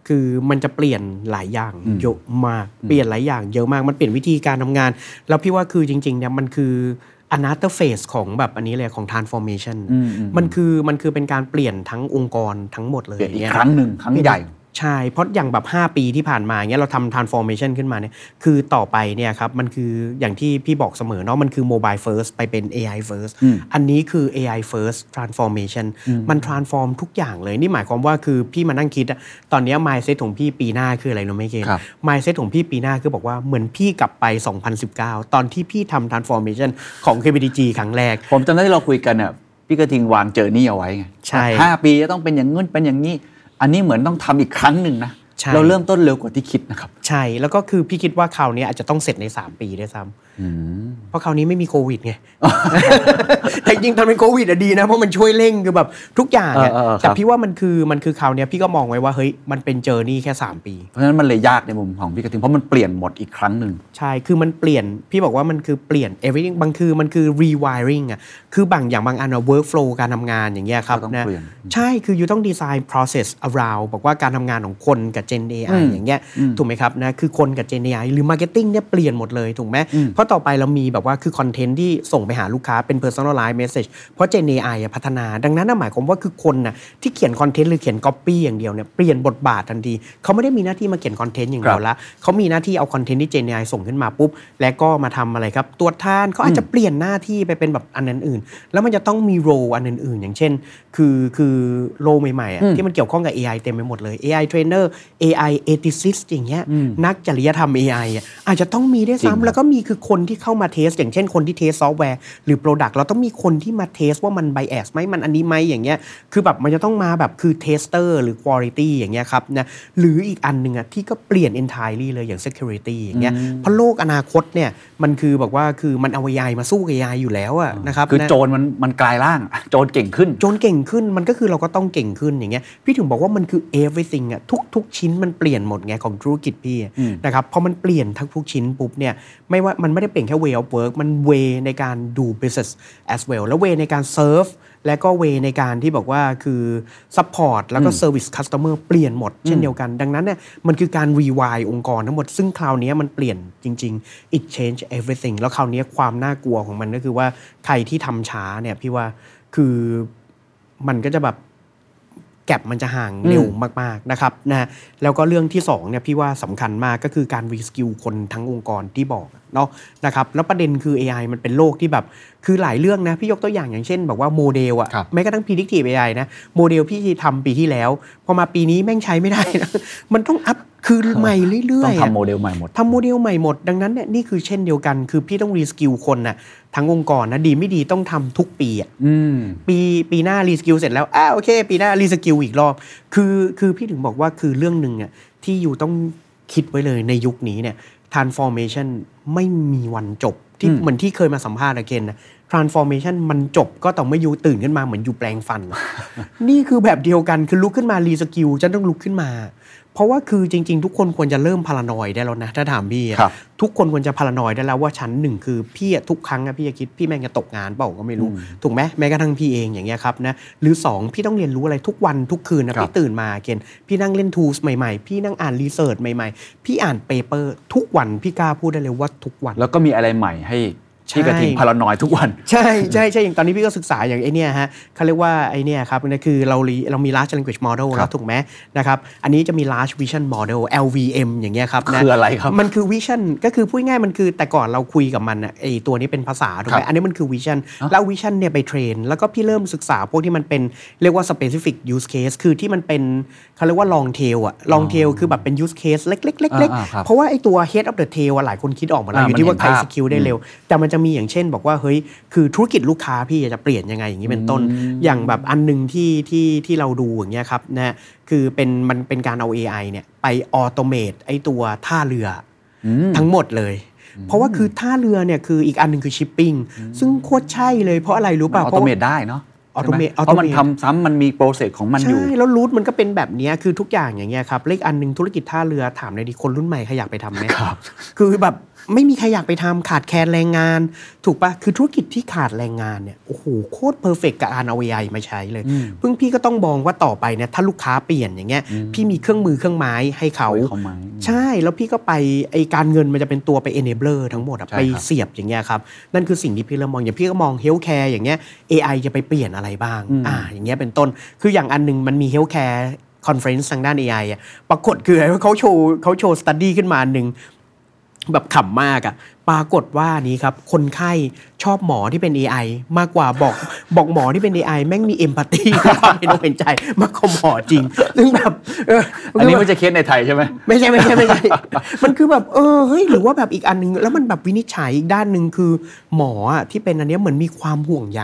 คือมันจะเปลี่ยนหลายอย่างเยอะมาก เปลี่ยนหลายอย่างเยอะมากมันเปลี่ยนวิธีการทำงาน แล้วพี่ว่าคือจริงๆเนี่ยมันคือ another phase ของแบบอันนี้เลยของ transformation มันคือมันคือเป็นการเปลี่ยนทั้งองค์กรทั้งหมดเลย
เปลี่ยนอีก
นี่
ครั้งหนึ่งครั้งใหญ่
ใช่ เพราะอย่างแบบ 5 ปีที่ผ่านมาเงี้ยเราทำ transformation ขึ้นมาเนี่ยคือต่อไปเนี่ยครับมันคืออย่างที่พี่บอกเสมอเนาะมันคือ mobile first ไปเป็น AI first อันนี้คือ AI first transformation มัน transform ทุกอย่างเลย นี่หมายความว่าคือพี่มานั่งคิดอะตอนเนี้ย mindset ของพี่ปีหน้าคืออะไรรู้ไหมเกณ
ครับ
mindset ของพี่ปีหน้าคือบอกว่าเหมือนพี่กลับไป 2019 ตอนที่พี่ทำ transformation ของ KBDG ครั้งแรก
ผมจำได้ที่เราคุยกันเนี่ยพี่กระทิงวางเจอนี่เอาไว้ไง
ใช่
ห้าปีจะต้องเป็นอย่างนู้นเป็นอย่างนี้ อันนี้เหมือนต้องทำอีกครั้งหนึ่งนะ
ใช่
เราเริ่มต้นเร็วกว่าที่คิดนะครับ
ใช่แล้วก็คือพี่คิดว่าคราวนี้อาจจะต้องเสร็จใน 3 ปีด้วยซ้ำ เพราะคราวนี้ไม่มีโควิดไงแต่จริงๆตอนเป็นโควิดอะดีนะเพราะมันช่วยเร่งคือแบบทุกอย่างอะ
เออเออครับ
แต่พี่ว่ามันคือมันคือคราวเนี้ยพี่ก็มองไว้ว่าเฮ้ยมันเป็นเจอร์นี่แค่ 3 ปี
เพราะฉะนั้นมันเลยยากในมุมของพี่กระทิงเพราะมันเปลี่ยนหมดอีกครั้งหนึ่ง
ใช่คือมันเปลี่ยนพี่บอกว่ามันคือเปลี่ยน everything บางคือมันคือ rewiring อะคือบางอย่างบางอันอะ workflow การทำงานอย่างเงี้ยครับ
ก็ต้อง
นะ
เปลี่ยน
ใช่คืออยู่ต้อง design process around บอกว่าการทำงานของคนกับ Gen AI อย่างเงี้ยถูกไหมครับนะคือคนกับ Gen AI หรือ marketing เนี่ยเปลี่ยนหมดเลยถูกไหมเพราะต่อไปเรามีแบบว่าคือคอนเทนต์ที่ส่งไปหาลูกค้าเป็น personalized message เพราะ Gen AI อะพัฒนา ดังนั้นน่ะหมายความว่าคือคนน่ะที่เขียนคอนเทนต์หรือเขียน copy อย่างเดียวเนี่ยเปลี่ยนบทบาททันที เขาไม่ได้มีหน้าที่มาเขียนคอนเทนต์อย่างเดียวละเขามีหน้าที่เอาคอนเทนต์ที่ Gen AI ส่งขึ้นมาปุ๊บ แล้วก็มาทำอะไรครับตรวจทานเขาอาจจะเปลี่ยนหน้าที่ไปเป็นแบบอันอื่นๆแล้วมันจะต้องมี role อันอื่นๆ อย่างเช่น คือคือ role ใหม่ๆอะที่มันเกี่ยวข้องกับ AI เต็มไปหมดเลย AI trainer AI ethicist อย่างเงี้ยนักจริยธรรม AI อะอาจจะต้องมีด้วยซ้ำ
จริงครับ
แล้วก็มีคือคนที่เข้ามา test อย่างเช่นคนที่ test ซอฟต์แวร์หรือ Product เราต้องมีคนที่มา test ว่ามัน bias ไหมมันอันนี้ไหมอย่างเงี้ยคือแบบมันจะต้องมาแบบคือ tester หรือ quality อย่างเงี้ยครับนะหรืออีกอันหนึ่งอะที่ก็เปลี่ยน entirely เลยอย่าง security อย่างเงี้ยเพราะโลกอนาคตเนี่ยมันคือบอกว่าคือมันเอา AI มาสู้กับ AI อยู่แล้วอะนะครับ
คือ
นะ
โจรมันมันกลายร่างอะโจรเก่งขึ้น
จนเก่งขึ้นมันก็คือเราก็ต้องเก่งขึ้นอย่างเงี้ยพี่ถึงบอกว่ามันคือ everything อะทุกทุกชิ้นมันเปลี่ยนหมดไงของธุรกิจพี่อะนะครับพอมันเปลี่ยนทั้งทุกชิ้นปุ๊บเนี่ยไม่ว่ามันไม่ได้เปลี่ยนแค่ way of work มัน way ในการดู business as well แล้ว way ในการ serve และก็ way ในการที่บอกว่าคือ support แล้วก็ service customer เปลี่ยนหมดเช่นเดียวกัน ดังนั้นเนี่ยมันคือการ rewire องค์กรทั้งหมด ซึ่งคราวเนี้ยมันเปลี่ยนจริง ๆ it change everything แล้วคราวเนี้ยความน่ากลัวของมันก็คือว่าใครที่ทำช้าเนี่ยพี่ว่าคือมันก็จะแบบ gap มันจะห่างเร็วมากๆนะครับนะแล้วก็เรื่องที่2เนี่ยพี่ว่าสำคัญมากก็คือการ reskill คนทั้งองค์กรที่บอกเนาะนะครับแล้วประเด็นคือ AI มันเป็นโลกที่แบบ คือหลายเรื่องนะ พี่ยกตัวอย่างอย่างเช่นแบบว่าโมเดลอะ
ครับ
แม้กระทั่ง predictive AI นะโมเดลพี่ทำปีที่แล้ว พอมาปีนี้แม่งใช้ไม่ได้นะมันต้องอัพใหม่เรื่อยๆ คื
อต้อ
งอะ
ทำโมเดลใหม่หมด
ทำโมเดลใหม่หมดดังนั้นเนี่ยนี่คือเช่นเดียวกัน คือพี่ต้อง reskill คนน่ะทั้งองค์กรนะดีไม่ดีต้องทำทุกปีอะ
อืม
ปีปีหน้า reskill เสร็จแล้วอ้าโอเค ปีหน้า reskill อีกรอบ คือคือพี่ถึงบอกว่าคือเรื่องหนึ่งอะที่อยู่ต้องคิดไว้เลยในยุคนี้เนี่ย transformation ไม่มีวันจบที่เหมือนที่เคยมาสัมภาษณ์ again นะ transformation มันจบก็ต่อเมื่อ you ตื่นขึ้นมาเหมือน you แปรงฟัน นี่คือแบบเดียวกันคือลุกขึ้นมา reskill จะต้องลุกขึ้นมา เพราะว่าคือจริง ๆ ทุกคนควรจะเริ่ม paranoid ได้แล้วนะถ้าถามพี่อะ
ครับ
ทุกคนควรจะ paranoid ได้แล้วว่าชั้นหนึ่งคือพี่อะทุกครั้งอะพี่จะคิดพี่แม่งจะตกงานเปล่าก็ไม่รู้ ถูกไหมแม้กระทั่งพี่เองอย่างเงี้ยครับนะหรือ 2 พี่ต้องเรียนรู้อะไรทุกวันทุกคืนนะครับพี่ตื่นมา again พี่นั่งเล่น tools ใหม่ๆ พี่นั่งอ่าน research ใหม่ๆ พี่อ่าน paper ทุกวันพี่กล้าพูดได้เลยว่าทุกวัน
แล้วก็มีอะไรใหม่ให้ พี่กระทิง
ใช่
paranoidทุกวัน
ใช่ใช่ใช่อย่างตอนนี้พี่ก็ศึกษาอย่างไอเนี่ยฮะเขาเรียกว่าไอเนี่ยครับนั่นคือเรารีเรามี large language model แล้วครับ ถูกไหมนะครับอันนี้จะมี large vision model LVM อย่างเงี้ยครับนะ
คืออะไรครับ
มันคือ vision ก็คือพูดง่ายๆมันคือแต่ก่อนเราคุยกับมันอะไอตัวนี้เป็นภาษาถูกไหมค
รับ
อันนี้มันคือ vision แล้ว vision เนี่ยไป train แล้วก็พี่เริ่มศึกษาพวกที่มันเป็นเรียกว่า specific use case คือที่มันเป็นเขาเรียกว่า long tail อะ long tail คือแบบเป็น use case เล็กๆๆ
อ่าๆครับ
ๆเพราะว่าไอตัว head of the tail อะหลายคนคิดออกหมดแล้ว
อ่า
อยู่ที่ว่าใคร
มันเห็นภาพ
สกิลได้เร็วแต่มันจะมีอย่างเช่น บอกว่าเฮ้ยคือธุรกิจลูกค้าพี่จะเปลี่ยนยังไงอย่างนี้เป็นต้น อย่างแบบอันหนึ่งที่ที่ที่เราดูอย่างเงี้ยครับนะคือเป็นมันเป็นการเอา AI เนี่ยไป automate ไอตัวท่าเรือทั้งหมดเลยเพราะว่าคือท่าเรือเนี่ยคืออีกอันหนึ่งคือชิปปิ้งซึ่งโคตรใช่เลยเพราะอะไรรู้ป่ะ เพราะ
automate ได้เนาะ
automate
ใช่ไหมเพราะมัน
automate
ทำซ้ำมันมี process ของมันอยู่
ใช่ แล้ว route มันก็เป็นแบบเนี้ยคือทุกอย่างอย่างเงี้ยครับแล้วอันหนึ่งธุรกิจท่าเรือถามเลยดิคนรุ่นใหม่ใครอยากไปทำไหม
ครับ
คือแบบ ไม่มีใครอยากไปทำขาดแคลนแรงงาน ถูกปะคือธุรกิจที่ขาดแรงงานเนี่ยโอ้โหโคตร perfect กับการเอา AI มาใช้เลย ซึ่งพี่ก็ต้องมองว่าต่อไปเนี่ยถ้าลูกค้าเปลี่ยนอย่างเงี้ยพี่มีเครื่องมือเครื่องไม้ให้เขา
ไว้เขาไหม
ใช่แล้วพี่ก็ไปไอการเงินมันจะเป็นตัวไป enabler ทั้งหมดอะ
ใช่
ไป
ครับ
เสียบอย่างเงี้ยครับ นั่นคือสิ่งที่พี่เริ่มมองอย่างพี่ก็มอง healthcare อย่างเงี้ย AI จะไปเปลี่ยนอะไรบ้างอ่าอย่างเงี้ยเป็นต้นคืออย่างอันหนึงมันมี healthcare conference ทางด้าน AI อะปรากฏคืออะไรว่าเขาโชว์เขาโชว์ study ขึ้นมาอันหนึ่ง แบบขำมากอะปรากฏว่านี้ครับ คนไข้ชอบหมอที่เป็น AI มากกว่าบอกบอกหมอที่เป็น AI แม่งมีเอมพัตตีความเห็นอกเห็นใจมากกว่าหมอจริง ซึ่งแบบเออ
อันนี้ไม่ใช่เคสในไทยใช่ไหม
ไม่ใช่ไม่ใช่ไม่ใช่ มันคือแบบเออเฮ้ยหรือว่าแบบอีกอันหนึง แล้วมันแบบวินิจฉัยอีกด้านหนึ่งคือ หมออะที่เป็นอันเนี้ยเหมือนมีความห่วงใย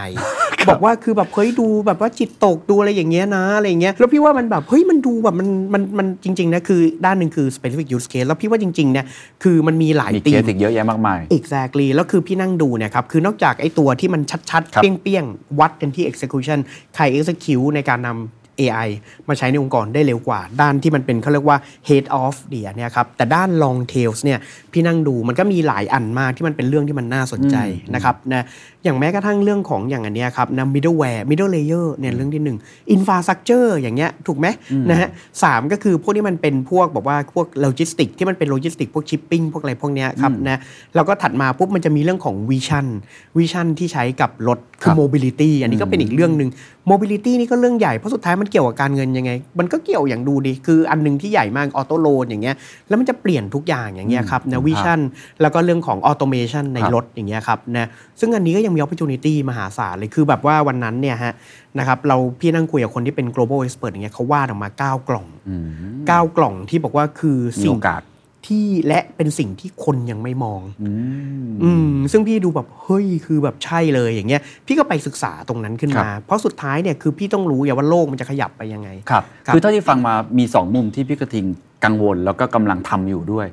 บอกว่าคือแบบเฮ้ยดูแบบว่าจิตตกดูอะไรอย่างเงี้ยนะอะไรอย่างเงี้ยแล้วพี่ว่ามันแบบเฮ้ยมันดูแบบมันมันมันจริงๆนะคือด้านหนึ่งคือ specific use case แล้วพี่ว่าจริงๆเนี่ยคือมันมีหลาย
มี
ตี
เค
ม
สอีกเยอะแยะมากมาย
exactly แล้วคือพี่นั่งดูเนี่ยครับ คือนอกจากไอ้ตัวที่มันชัด
ครั
ๆ
บ
เปี้ยง ๆ วัดกันที่ execution ใคร execute ในการนำ AI มาใช้ในองค์กรได้เร็วกว่า ด้านที่มันเป็นเขาเรียกว่า head of เดียเนี่ยครับ แต่ด้าน long tails เนี่ยพี่นั่งดูมันก็มีหลายอันมากที่มันเป็นเรื่องที่มันน่าสนใจนะครับนะ อย่างแม้กระทั่งเรื่องของอย่างอันเนี้ยครับนะ middleware middle layer เนี่ยเรื่องที่หนึ่ง infrastructure อย่างเงี้ยถูกไหมนะฮะสามก็คือพวกที่มันเป็นพวกแบบว่าพวกโลจิสติกที่มันเป็นโลจิสติกพวกชิปปิ้งพวกอะไรพวกเนี้ยครับนะแล้วก็ถัดมาปุ๊บมันจะมีเรื่องของ vision vision ที่ใช้กับรถคื
ครั
บ mobility อันนี้ก็เป็นอีกเรื่องหนึ่ง mobility นี่ก็เรื่องใหญ่เพราะสุดท้ายมันเกี่ยวกับการเงินยังไง มันก็เกี่ยวอย่างดูดิคืออันหนึ่งที่ใหญ่มาก auto loan อย่างเงี้ยแล้วมันจะเปลี่ยนทุกอย่างอย่างเงี้ยครับนะ vision แล้วก็เรื่องของออโตเมชันใน
ครับ
รถอย่างเงี้ยครับนะซึ่งอันนี้ก็ยังมี opportunity มหาศาลเลยคือแบบว่าวันนั้นเนี่ยฮะนะครับเราพี่นั่งคุยกับคนที่เป็น global expert อย่างเงี้ยเขาวาดออกมา 9 กล่อง 9 กล่องที่บอกว่าคือ
มี
สิ่
โองกาส
ที่และเป็นสิ่งที่คนยังไม่มอง อืมซึ่งพี่ดูแบบเฮ้ยคือแบบใช่เลยอย่างเงี้ย พี่ก็ไปศึกษาตรงนั้นขึ้นมา เพราะสุดท้ายเนี่ยคือพี่ต้องรู้อย่าว่าโลกมันจะขยับไปยังไง
ครับ
ครับ
คือเท่าที่ฟังมามี 2 มุมที่พี่กระทิงกังวลแล้วก็กำลังทำอยู่ด้วย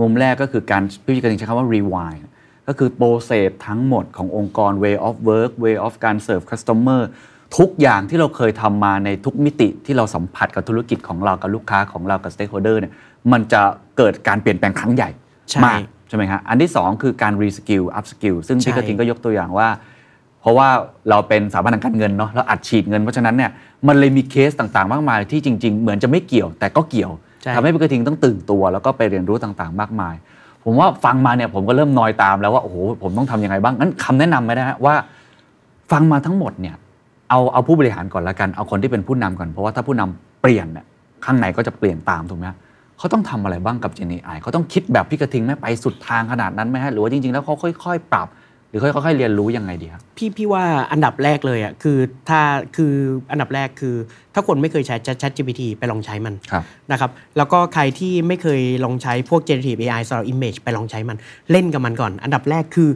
มุมแรกก็คือการพี่กระทิงใช้คำว่า rewind ก็คือโปรเซสทั้งหมดขององค์กร way of work way of การ serve customer ทุกอย่างที่เราเคยทำมาในทุกมิติที่เราสัมผัสกับธุรกิจของเรากับลูกค้าของเรากับ stakeholder เนี่ยมันจะเกิดการเปลี่ยนแปลงครั้งใหญ่
ใช่
มากใช่ไหมครับอันที่ 2 คือการ reskill upskill ซึ่งพี่
ใช่
กระทิงก็ยกตัวอย่างว่า เพราะว่าเราเป็นสถาบันทางการเงินเนาะแล้วอัดฉีดเงินเพราะฉะนั้นเนี่ยมันเลยมีเคสต่างๆ มากมายที่จริง ๆ เหมือนจะไม่เกี่ยวแต่ก็เกี่ยว
ใช่
ทำให้พี่กระทิงต้องตื่นตัว แล้วก็ไปเรียนรู้ต่างๆ มากมาย ผมว่าฟังมาเนี่ยผมก็เริ่มนอยตามแล้วว่าโอ้โหผมต้องทำยังไงบ้างงั้นคำแนะนำไหมนะฮะว่า ฟังมาทั้งหมดเนี่ยเอาเอาผู้บริหารก่อนละกันเอาคนที่เป็นผู้นำก่อนเพราะว่าถ้าผู้นำเปลี่ยนเนี่ยข้างในก็จะเปลี่ยนตามถูกไหมฮะเขาต้องทำอะไรบ้างกับ Gen AI เขาต้องคิดแบบพิกระทิงไหมไปสุดทางขนาดนั้นไหมฮะหรือว่าจริง ๆ แล้วเขาค่อย ๆ ปรับ หรือค่อยๆเรียนรู้ยังไงดีครับ
พี่พี่ว่าอันดับแรกเลยอะคือถ้าคืออันดับแรกคือ ถ้าคนไม่เคยใช้ Chat GPT ไปลองใช้มัน
ครับ
นะครับแล้วก็ใครที่ไม่เคยลองใช้พวก generative AI สำหรับ image ไปลองใช้มัน เล่นกับมันก่อน อันดับแรกคือ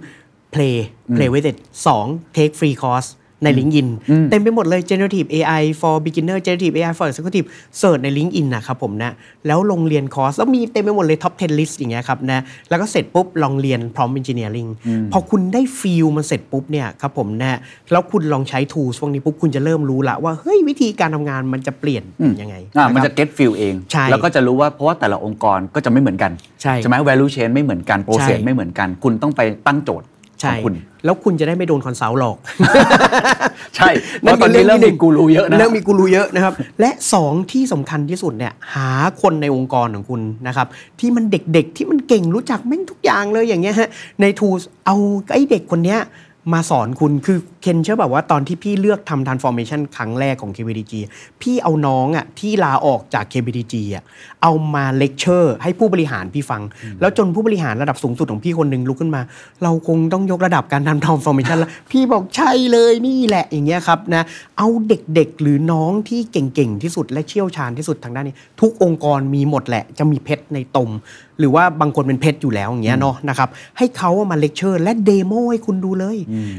play play with it 2 take free course ใน LinkedIn เต็มไปหมดเลย generative AI for beginner generative AI for executive เสิร์ชใน LinkedIn นะครับผมนะ แล้วลงเรียนคอร์ส แล้วมีเต็มไปหมดเลย top 10 list อย่างเงี้ยครับนะ แล้วก็เสร็จปุ๊บ ลองเรียน prompt engineering พอคุณได้ฟีลมันเสร็จปุ๊บเนี่ยครับผมนะ แล้วคุณลองใช้ tools พวกนี้ปุ๊บ คุณจะเริ่มรู้ละว่า เฮ้ย วิธีการทำงานมันจะเปลี่ยนเป็นยังไง
อ่ามัน
ค
จะ
รับ
get feel เอง
ใช่
แล้วก็จะรู้ว่าเพราะว่าแต่ละองค์กรก็จะไม่เหมือนกัน
ใช่
ไหม value chain ไม่เหมือนกัน process
ใช่
ไม่เหมือนกัน คุณต้องไปตั้งโจทย์ข
ใช่
องคุณ
แล้วคุณจะได้ไม่โดนคอนซัลท์หลอก
ใช่เพราะตอนนี้เริ่มมีกูรูเยอะนะ
เริ่มมีกูรูเยอะนะครับ และ 2 ที่สำคัญที่สุดเนี่ยหาคนในองค์กรของคุณนะครับ ที่มันเด็กๆที่มันเก่งรู้จักแม่งทุกอย่างเลยอย่างเงี้ยฮะใน tools เอาไอ้เด็กคนเนี้ยมาสอนคุณคือเคนเชื่อแบบว่าตอนที่พี่เลือกทำ transformation ครั้งแรกของ KBDG พี่เอาน้องอะที่ลาออกจาก KBDG อะเอามาเลคเชอร์ให้ผู้บริหารพี่ฟัง แล้วจนผู้บริหารระดับสูงสุดของพี่คนหนึ่งลุกขึ้นมา เราคงต้องยกระดับการทำ transformation แล้วพี่บอกใช่เลยนี่แหละอย่างเงี้ยครับนะเอาเด็กๆ หรือน้องที่เก่งๆที่สุดและเชี่ยวชาญที่สุดทางด้านนี้ ทุกองค์กรมีหมดแหละจะมีเพชรในตม หรือว่าบางคนเป็นเพชรอยู่แล้วอย่างเงี้ยเนาะนะครับให้เขาเอามาเลคเชอร์และ demo ให้คุณดูเลย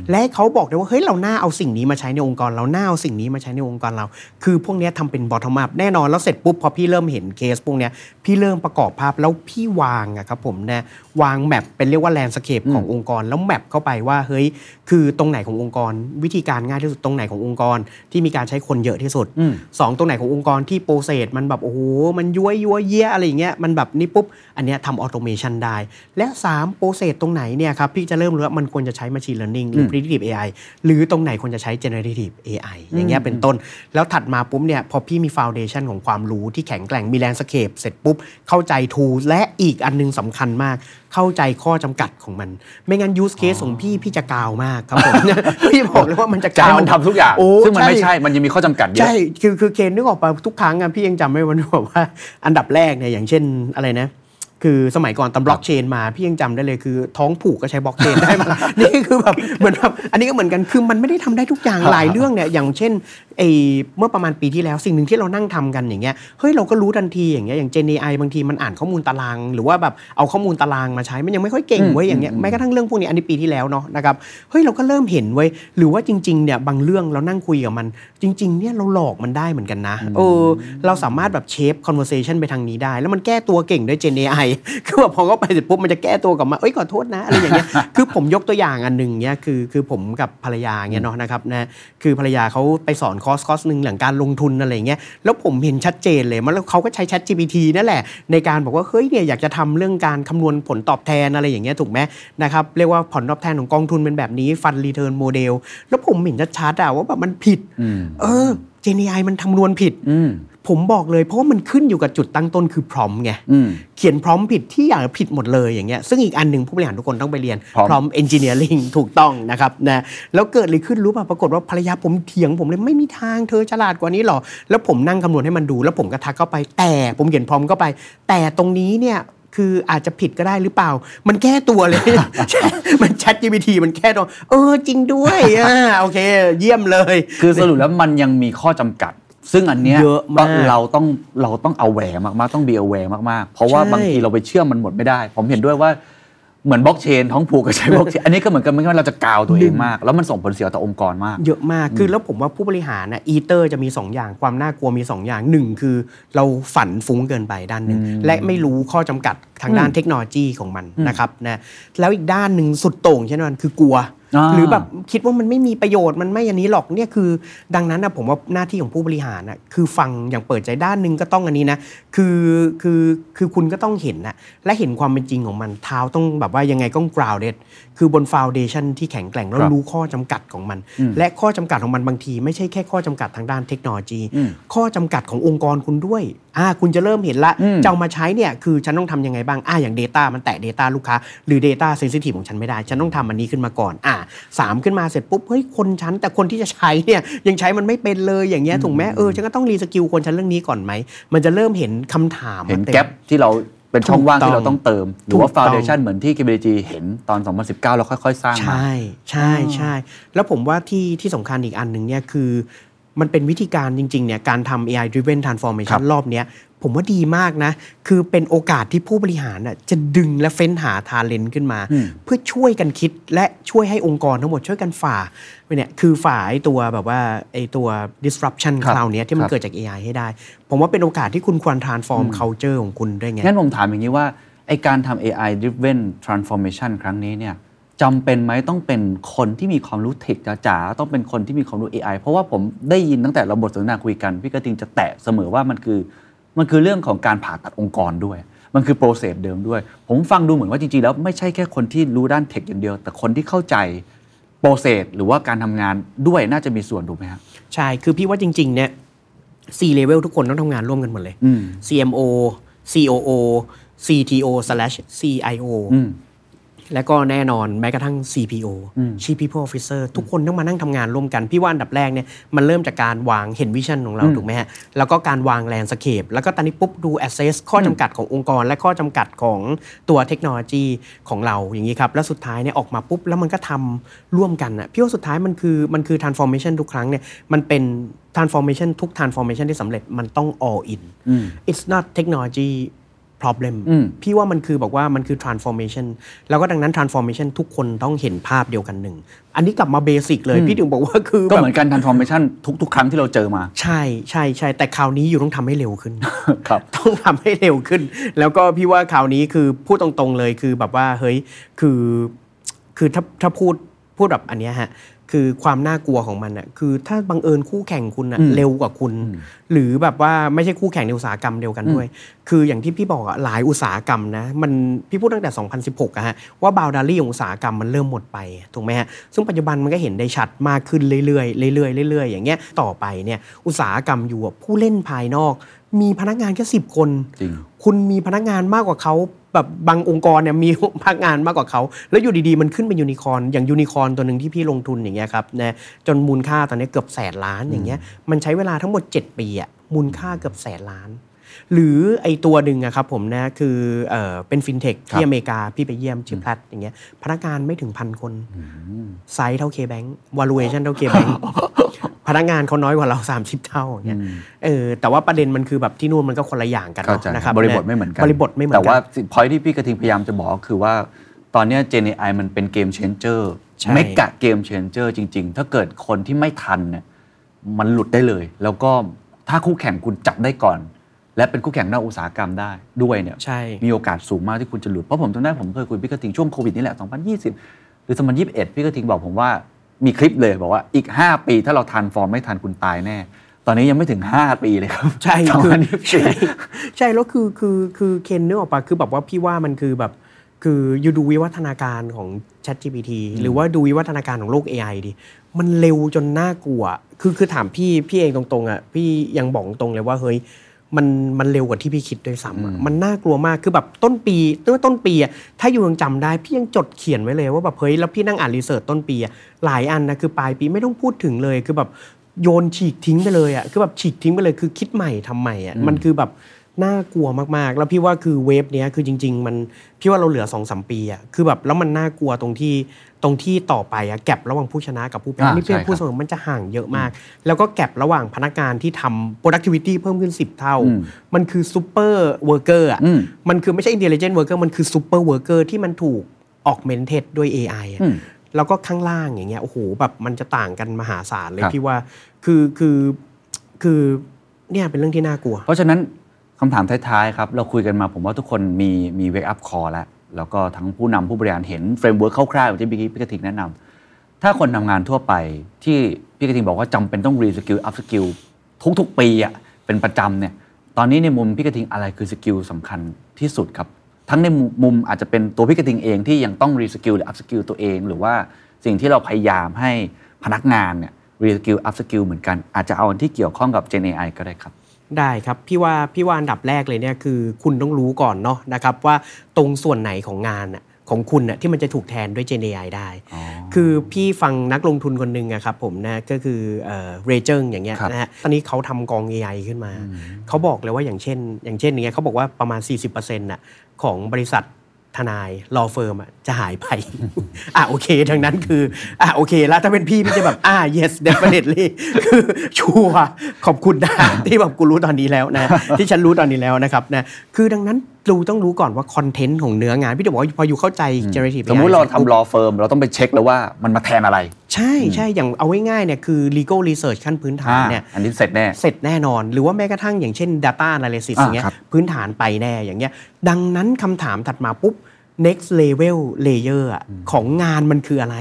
และให้เขาบอกได้ว่าเฮ้ยเราน่าเอาสิ่งนี้มาใช้ในองค์กรเราน่าเอาสิ่งนี้มาใช้ในองค์กรเรา คือพวกเนี้ยทำเป็น bottom up แน่นอนแล้วเสร็จปุ๊บพอพี่เริ่มเห็นเคสพวกนี้พี่เริ่มประกอบภาพแล้วพี่วางอะครับผมนะวาง map เป็นเรียกว่า landscape ขององค์กรแล้ว map เข้าไปว่าเฮ้ย คือตรงไหนขององค์กรวิธีการง่ายที่สุดตรงไหนขององค์กรที่มีการใช้คนเยอะที่สุดสองตรงไหนขององค์กรที่ process มันแบบโอ้โหมันย้วยย้วยเยี่ยอะไรอย่างเงี้ยมันแบบนี้ปุ๊บอันเนี้ยทำ automation ได้ และ3 process ตรงไหนเนี่ยครับพี่จะเริ่มรู้ว่ามันควรจะใช้ Machine Learning หรือ Predictive AI หรือตรงไหนควรจะใช้ Generative AI อย่างเงี้ยเป็นต้น แล้วถัดมาปุ๊บเนี่ยพอพี่มี Foundation ของความรู้ที่แข็งแกร่งมี Landscape เสร็จปุ๊บเข้าใจ Tool และอีกอันนึงสำคัญมาก เข้าใจข้อจำกัดของมัน ไม่งั้น use case ของพี่พี่จะกาวมากครับผมพี่บอกเลยว่ามันจะ
จะ
กา
ให้
ว
มันทำทุกอย่าง
โอ้
ซึ่งมันไม่ใช่มันยังมีข้อจำกัดเยอะ
ใช่คือคือเคนนึกออกไปทุกครั้งอะพี่ยังจำไม่วันแบบว่า อันดับแรกเนี่ยอย่างเช่นอะไรนะ คือสมัยก่อนตำบล็อกเชนมาพี่ยังจำได้เลยคือ ท้องผูกก็ใช้บล็อกเชนได้มา นี่คือแบบเหมือนแบบอันนี้ก็เหมือนกันคือมันไม่ได้ทำได้ทุกอย่างหลายเรื่องเนี่ยอย่างเช่นไอเมื่อประมาณปีที่แล้วสิ่งหนึ่งที่เรานั่งทำกันอย่างเงี้ยเฮ้ยเราก็รู้ทันทีอย่างเงี้ยอย่าง Gen AI บางทีมันอ่านข้อมูลตาราง หรือว่าแบบเอาข้อมูลตารางมาใช้มันยังไม่ค่อยเก่งเว้ยอย่างเงี้ยแม้กระทั่งเรื่องพวกนี้อันนี้ปีที่แล้วเนาะนะครับเฮ้ยเราก็เริ่มเห็นเว้ยหรือว่าจริงๆเนี่ยบางเรื่องเรานั่งคุยกับมัน จริง ๆเนี่ยเราหลอกมันได้เหมือนกันนะเออเราสามารถแบบเชฟ conversation ไปทางนี้ได้ แล้วมันแก้ตัวเก่งด้วย Gen AI คือแบบพอเข้าไปเสร็จปุ๊บมันจะแก้ตัวกลับมาเอ้ยขอโทษนะอะไรอย่างเงี้ยคือผมยกตัวอย่างอันหนึ่งเนี่ยคือคือผมกับภรรยาเงี้ยเนาะนะครับนะคือภรรยาเขาไปสอนคอร์สคอร์สหนึ่งเรื่องการลงทุนอะไรเงี้ยแล้วผมเห็นชัดเจนเลยมันแล้วเขาก็ใช้ Chat GPT นั่นแหละ ในการบอกว่าเฮ้ยเนี่ยอยากจะทำเรื่องการคำนวณผลตอบแทนอะไรอย่างเงี้ยถูกไหมนะครับเรียกว่าผลตอบแทนของกองทุนเป็นแบบนี้ fund return model แล้วผมเห็นชัดๆอะว่าแบบมันผิด เออ Gen AI มันคำนวณผิด
อืม
ผมบอกเลยเพราะว่ามันขึ้นอยู่กับจุดตั้งต้นคือพร้อมไง
อืม
เขียนพร้อมผิดที่อย่างผิดหมดเลยอย่างเงี้ยซึ่งอีกอันหนึ่งผู้บริหารทุกคนต้องไปเรียน
prompt
พร้อมเอนจิเนียริงถูกต้องนะครับนะแล้วเกิดอะไรขึ้นรู้ป่ะปรากฏว่าภรรยาผมเถียงผมเลยไม่มีทางเธอฉลาดกว่านี้หรอ แล้วผมนั่งคำนวณให้มันดู แล้วผมก็ทักเข้าไป แต่ผมเขียนพร้อมเข้าไป แต่ตรงนี้เนี่ยคืออาจจะผิดก็ได้หรือเปล่า มันแก้ตัวเลย มัน Chat GPT มันแก้ตัว เออจริงด้วยอ่าโอเค เยี่ยมเลย
คือสรุปแล้วมันยังมีข้อจำกัด ซึ่งอันเนี้ย
เยอะมาก
เราต้องเราต้องเอาแหวมากๆ ต้อง be aware มากๆ เพราะว่า
ใช่
บางทีเราไปเชื่อมันหมดไม่ได้ ผมเห็นด้วยว่าเหมือนบล็อกเชนท้องผูกกับใช้บล็อกเชน อันนี้ก็เหมือนกันไม่ว่าเราจะกาวตัวเองมาก แล้วมันส่งผลเสียต่อองค์กรมาก
เยอะมาก คือแล้วผมว่าผู้บริหารนะอีเตอร์จะมี 2 อย่าง ความน่ากลัวมี 2 อย่างหนึ่งคือเราฝันฟุ้งเกินไปด้านหนึ่งและไม่รู้ข้อจำกัดทางด้านเทคโนโลยีของมันนะครับนะแล้วอีกด้านหนึ่งสุดโต่งเช่นนั้นคือกลัว
อ่า
หรือแบบคิดว่ามันไม่มีประโยชน์มันไม่อันนี้หรอกเนี่ยคือ ดังนั้นนะผมว่าหน้าที่ของผู้บริหารนะคือฟังอย่างเปิดใจด้านหนึ่งก็ต้องอันนี้นะคือคือคือคุณก็ต้องเห็นนะและเห็นความเป็นจริงของมันเท้าต้องแบบว่ายังไงต้อง grounded คือบน foundation ที่แข็งแกร่งแล้ว
ครับ
รู้ข้อจำกัดของมัน และข้อจำกัดของมันบางที ไม่ใช่แค่ข้อจำกัดทางด้านเทคโนโลยี
อืม
ข้อจำกัดขององค์กรคุณด้วยอ่าคุณจะเริ่มเห็นละ
อืม
จะเอามาใช้เนี่ยคือฉันต้องทำยังไงบ้างอ่าอย่าง Data มันแตะ Data ลูกค้า หรือ Data Sensitive ของฉันไม่ได้ ฉันต้องทำอันนี้ขึ้นมาก่อนอ่าสามขึ้นมาเสร็จปุ๊บเฮ้ยคนฉันแต่คนที่จะใช้เนี่ยยังใช้มันไม่เป็นเลยอย่างเงี้ยถูกไหมเออฉันก็ต้องรีสกิลคนฉันเรื่องนี้ก่อนไหมมันจะเริ่มเห็นคำถาม
เห็น
มาต็ม
แกลบที่เราเป็นช่องว่าง
ถูกต้อง
ที่เราต้องเติม หรือว่า
ถูกต้อง
foundation เหมือนที่ KBG เห็นตอน 2019 เราค่อย ๆ สร้างมา
ใช่ใช่ใช่แล้วผมว่าที่ที่สำคัญอีกอันหนึ่งเนี่ยคือ มันเป็นวิธีการจริงๆเนี่ยการทำ AI driven
ครั
transformation
บ
รอบเนี้ยผมว่าดีมากนะ คือเป็นโอกาสที่ผู้บริหารน่ะจะดึงและเฟ้นหาทาเลนต์ขึ้นมา เพื่อช่วยกันคิดและช่วยให้องค์กรทั้งหมดช่วยกันฝ่าไปเนี่ยคือฝ่าไอ้ตัวแบบว่าไอ้ตัว disruption
ครับ
คราวเนี้ยที่มั
คนรับ
เกิดจาก AI ให้ได้ ผมว่าเป็นโอกาสที่คุณควร transform culture ของคุณด้วยไง
งั้นผมถามอย่างนี้ว่าไอการทำ AI driven transformation ครั้งนี้เนี่ย จำเป็นไหมต้องเป็นคนที่มีความรู้เทคจ๋าๆต้องเป็นคนที่มีความรู้ AI เพราะว่าผมได้ยินตั้งแต่เราบทสนทนาคุยกัน พี่กระทิงจะแตะเสมอว่ามันคือ มันคือเรื่องของการผ่าตัดองค์กรด้วย มันคือโปรเซสเดิมด้วย ผมฟังดูเหมือนว่าจริงๆแล้วไม่ใช่แค่คนที่รู้ด้านเทคอย่างเดียว แต่คนที่เข้าใจโปรเซสหรือว่าการทำงานด้วยน่าจะมีส่วนถูกไหมครับ
ใช่คือพี่ว่าจริงๆเนี่ย C level ทุกคนต้องทำงานร่วมกันหมดเลย
อืม
CMO COO CTO slash CIO
อืม
และก็แน่นอนแม้กระทั่ง CPO Chief People Officer ทุกคนต้องมานั่งทำงานร่วมกัน พี่ว่าอันดับแรกเนี่ยมันเริ่มจากการวางเห็นวิชั่นของเราถูกไหมฮะ แล้วก็การวางแลนสเคปแล้วก็ตอนนี้ปุ๊บดู assess ข้อจำกัดขององค์กร และข้อจำกัดของตัวเทคโนโลยีของเราอย่างนี้ครับ แล้วสุดท้ายเนี่ยออกมาปุ๊บ แล้วมันก็ทำร่วมกันอะพี่ว่าสุดท้ายมันคือมันคือ transformation ทุกครั้งเนี่ยมันเป็น transformation ทุก transformation ที่สำเร็จมันต้อง all in it's not technology problem
อืม
พี่ว่ามันคือบอกว่ามันคือ transformation แล้วก็ดังนั้น transformation ทุกคนต้องเห็นภาพเดียวกันหนึ่ง อันนี้กลับมาเบสิกเลย พี่ถึงบอกว่าคือ
ก็
แบบ
เหมือนกัน transformation ทุก ๆ ครั้งที่เราเจอมา
ใช่ใช่ใช่แต่คราวนี้อยู่ต้องทำให้เร็วขึ้น
ครับ
ต้องทำให้เร็วขึ้น แล้วก็พี่ว่าคราวนี้คือพูดตรงๆเลยคือแบบว่าเฮ้ยคือ คือถ้าถ้าพูดพูดแบบอันเนี้ยฮะ คือความน่ากลัวของมันอะคือถ้าบังเอิญคู่แข่งคุณอะเร็วกว่าคุณ หรือแบบว่าไม่ใช่คู่แข่งในอุตสาหกรรมเดียวกันด้วย คืออย่างที่พี่บอกอะหลายอุตสาหกรรมนะมันพี่พูดตั้งแต่ 2016อะฮะว่า boundary ของอุตสาหกรรมมันเริ่มหมดไปถูกไหมฮะซึ่งปัจจุบันมันก็เห็นได้ชัดมากขึ้นเรื่อยๆเรื่อยๆเรื่อยๆอย่างเงี้ยต่อไปเนี่ยอุตสาหกรรมอยู่อะผู้เล่นภายนอก มีพนักงานแค่สิบคน
จริง
คุณมีพนักงานมากกว่าเขาแบบบางองค์กรเนี่ยมีพนักงานมากกว่าเขา แล้วอยู่ดีๆ มันขึ้นเป็นยูนิคอร์นอย่างยูนิคอร์นตัวหนึ่งที่พี่ลงทุนอย่างเงี้ยครับนะจนมูลค่าตอนนี้เกือบแสนล้านอย่างเงี้ยมันใช้เวลาทั้งหมด 7 ปีอะมูลค่าเกือบแสนล้าน หรือไอตัวหนึ่งอะครับผมนะคือเออเป็นฟินเทค
ครับ
ที่อเมริกาพี่ไปเยี่ยมชื่อ Plaid อย่างเงี้ยพนักงานไม่ถึงพันคนไซส์เท่าเคแบง k ์ valuation เท่าเคแบง k ์ พนักงานเขาน้อยกว่าเรา 30 เท่าอย่างเงี้ยเออแต่ว่าประเด็นมันคือแบบที่นู่นมันก็คนละอย่างกัน
เข้า
เนาะ
ใจ
นะครับ
บริบทไม่เหมือนกัน
บริบทไม่เหมือน
แต่
ก็
ว่าพอยที่พี่กระทิงพยายามจะบอกก็คือว่าตอนเนี้ Gen AI มันเป็น game changer
ใช่
mega game changer จริง ๆ ถ้าเกิดคนที่ไม่ทันเนี่ยมันหลุดได้เลย แล้วก็ถ้าคู่แข่งคุณจับได้ก่อน และเป็นคู่แข่งนอกอุตสาหกรรมได้ด้วยเนี่ย
ใช่
มีโอกาสสูงมากที่คุณจะหลุด เพราะผมจำได้ผมเคยคุยพี่กระทิงช่วงโควิดนี่แหละ 2020 หรือ 2021 พี่กระทิงบอกผมว่า มีคลิปเลยบอกว่าอีก 5 ปีถ้าเรา transform ไม่ทันคุณตายแน่ ตอนนี้ยังไม่ถึง 5 ปีเลยครับ
ใช่คือ
2024
ใช่ใช่แล้วคือคือคือเคนนึกออกปะคือแบบว่าพี่ว่ามันคือแบบคืออยู่ดูวิวัฒนาการของ Chat GPT หรือว่าดูวิวัฒนาการของโลก AI ดิ มันเร็วจนน่ากลัว คือคือถามพี่พี่เองตรงๆอะพี่ยังบอกตรงเลยว่าเฮ้ย มันมันเร็วกว่าที่พี่คิดด้วยซ้ำอะมันน่ากลัวมากคือแบบต้นปีเมื่อต้นปีอะถ้าอยู่ยังจำได้พี่ยังจดเขียนไว้เลยว่าแบบเฮ้ยแล้วพี่นั่งอ่านรีเสิร์ชต้นปีอะหลายอันนะคือปลายปีไม่ต้องพูดถึงเลยคือแบบโยนฉีกทิ้งไปเลยอะคือแบบฉีกทิ้งไปเลยคือคิดใหม่ทำใหม่อะมันคือแบบน่ากลัวมากๆ แล้วพี่ว่าคือเวฟเนี้ยคือจริง ๆ มันพี่ว่าเราเหลือ2อสปีอะคือแบบแล้วมันน่ากลัวตรงที่ ตรงที่ต่อไปอะแก็บระหว่างผู้ชนะกับผู้แพ้
อ่า
นี่พี่
ใช่ครับ
พูดเสมอมันจะห่างเยอะมาก แล้วก็แก็บระหว่างพนักงานที่ทำ productivity เพิ่มขึ้น 10 เท่า
อืม
มันคือ super worker อะ
อืม
มันคือไม่ใช่ intelligent worker มันคือ super worker ที่มันถูก augmented ด้วย AI อะ
อืม
แล้วก็ข้างล่างอย่างเงี้ยโอ้โหแบบมันจะต่างกันมหาศาลเลย
ครับ
พี่ว่าคือคือคือเนี่ยเป็นเรื่องที่น่ากลัว
เพราะฉะนั้นคำถามท้ายๆครับ เราคุยกันมาผมว่าทุกคนมีมี wake-up call แล้ว แล้วก็ทั้งผู้นำผู้บริหารเห็น framework คร่าวๆที่พี่พี่กระทิงแนะนำถ้าคนทำงานทั่วไปที่พี่กระทิงบอกว่าจำเป็นต้อง reskill upskill ทุกๆ ปีอะเป็นประจำเนี่ยตอนนี้ในมุมพี่กระทิงอะไรคือ skill สำคัญที่สุดครับทั้งในมุมอาจจะเป็นตัวพี่กระทิงเองที่ยังต้อง reskill หรือ upskill ตัวเอง หรือว่าสิ่งที่เราพยายามให้พนักงานเนี่ย reskill upskill เหมือนกันอาจจะเอาอันที่เกี่ยวข้องกับ Gen AI ก็ได้ครับ
ได้ครับพี่ว่าพี่ว่าอันดับแรกเลยเนี่ยคือคุณต้องรู้ก่อนเนาะนะครับว่าตรงส่วนไหนของงานน่ะของคุณน่ะที่มันจะถูกแทนด้วย Gen AI ได้ คือพี่ฟังนักลงทุนคนหนึ่งอะครับผมนะก็คือเรเจอร์อย่างเงี้ย
ครับ
นะฮะตอนนี้เขาทำกอง AI ขึ้นมา เขาบอกเลยว่าอย่างเช่น อย่างเช่นอย่างเงี้ยเขาบอกว่าประมาณ 40%น่ะของบริษัท ทนาย law firm อะจะหายไป อะโอเคดังนั้นคือ อะโอเค แล้วถ้าเป็นพี่พี่จะแบบ อ่า yes definitely คือชัวร์ขอบคุณนะที่แบบกูรู้ตอนนี้แล้วนะ ที่ฉันรู้ตอนนี้แล้วนะครับนะคือดังนั้นเราต้องรู้ก่อนว่า content ของเนื้องาน พี่จะบอกว่าพอ you เข้าใจ generative
สมมุติ
AI
เราเส
ร็จปุ๊บ
ทำ law firm เราต้องไปเช็คแล้วว่ามันมาแทนอะไร
ใช่ใช่อย่างเอาง่ายๆเนี่ยคือ legal research ขั้นพื้นฐานเนี่ย
อ่าอันนี้เสร็จแน่
เสร็จแน่นอน หรือว่าแม้กระทั่งอย่างเช่น data analysis
อ่า
อย่างเงี้ย
ครับ
พื้นฐานไปแน่อย่างเงี้ยดังนั้นคำถามถัดมาปุ๊บ next level layer อะของงานมันคืออะไร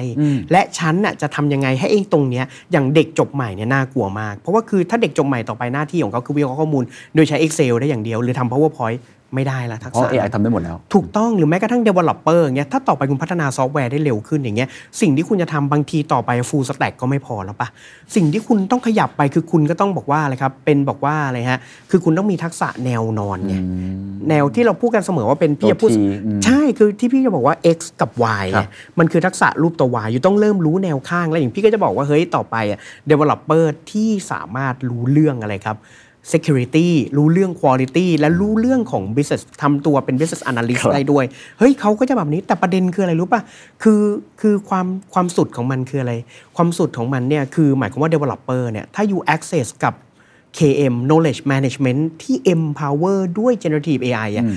และฉันน่ะจะทำยังไงให้ไอ้ตรงเนี้ยอย่างเด็กจบใหม่เนี่ยน่ากลัวมาก เพราะว่าคือถ้าเด็กจบใหม่ต่อไปหน้าที่ของเขาคือวิเคราะห์ข้อมูล โดยใช้ Excel ได้อย่างเดียว หรือทำ PowerPoint ไม่ได้ละทัก
เพราะ
ษะ
AI ทำได้หมดแล้ว
ถูกต้องหรือแม้กระทั่ง developer อย่างเงี้ยถ้าต่อไปคุณพัฒนาซอฟต์แวร์ได้เร็วขึ้นอย่างเงี้ยสิ่งที่คุณจะทำบางทีต่อไป full stack ก็ไม่พอแล้วปะสิ่งที่คุณต้องขยับไปคือคุณก็ต้องบอกว่าอะไรครับเป็นบอกว่าอะไรฮะคือคุณต้องมีทักษะแนวนอนไงแนวที่เราพูดกันเสมอว่าเป็นพี่จะพูด
ตัว T อืม
ใช่คือที่พี่จะบอกว่า x กับ y
ครับ
ไงมันคือทักษะรูปตัว y อยู่ต้องเริ่มรู้แนวข้างแล้วอย่างพี่ก็จะบอกว่าเฮ้ยต่อไปอะ developer ที่สามารถรู้เรื่องอะไรครับ security รู้เรื่อง quality และรู้เรื่องของ business ทำตัวเป็น business analyst
ครับ
ได้ด้วย เฮ้ยเขาก็จะแบบนี้แต่ประเด็นคืออะไรรู้ป่ะ คือคือความความสุดของมันคืออะไร ความสุดของมันเนี่ยคือหมายความว่า developer เนี่ยถ้า you access กับ KM knowledge management ที่ empower ด้วย generative AI อะรู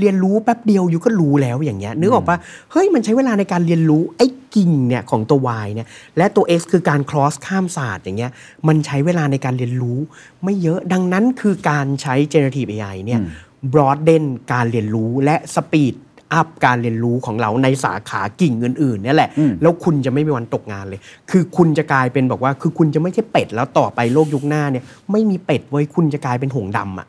เรียนรู้แป๊บเดียวอยู่ก็รู้แล้วอย่างเงี้ยนึกออกปะเฮ้ยมันใช้เวลาในการเรียนรู้ไอ้กิ่งเนี่ยของตัว Y เนี่ยและตัว X คือการ cross ข้ามศาสตร์อย่างเงี้ยมันใช้เวลาในการเรียนรู้ ไม่เยอะดังนั้นคือการใช้ generative AI เนี่ย broaden การเรียนรู้และ speed อัพการเรียนรู้ของเราในสาขากิ่งอื่นๆเนี่ยแหละ แล้วคุณจะไม่มีวันตกงานเลย คือคุณจะกลายเป็นบอกว่า คือคุณจะไม่ใช่เป็ดแล้วต่อไปโลกยุคหน้าเนี่ย ไม่มีเป็ดเว้ยคุณจะกลายเป็นหงส์ดำอะ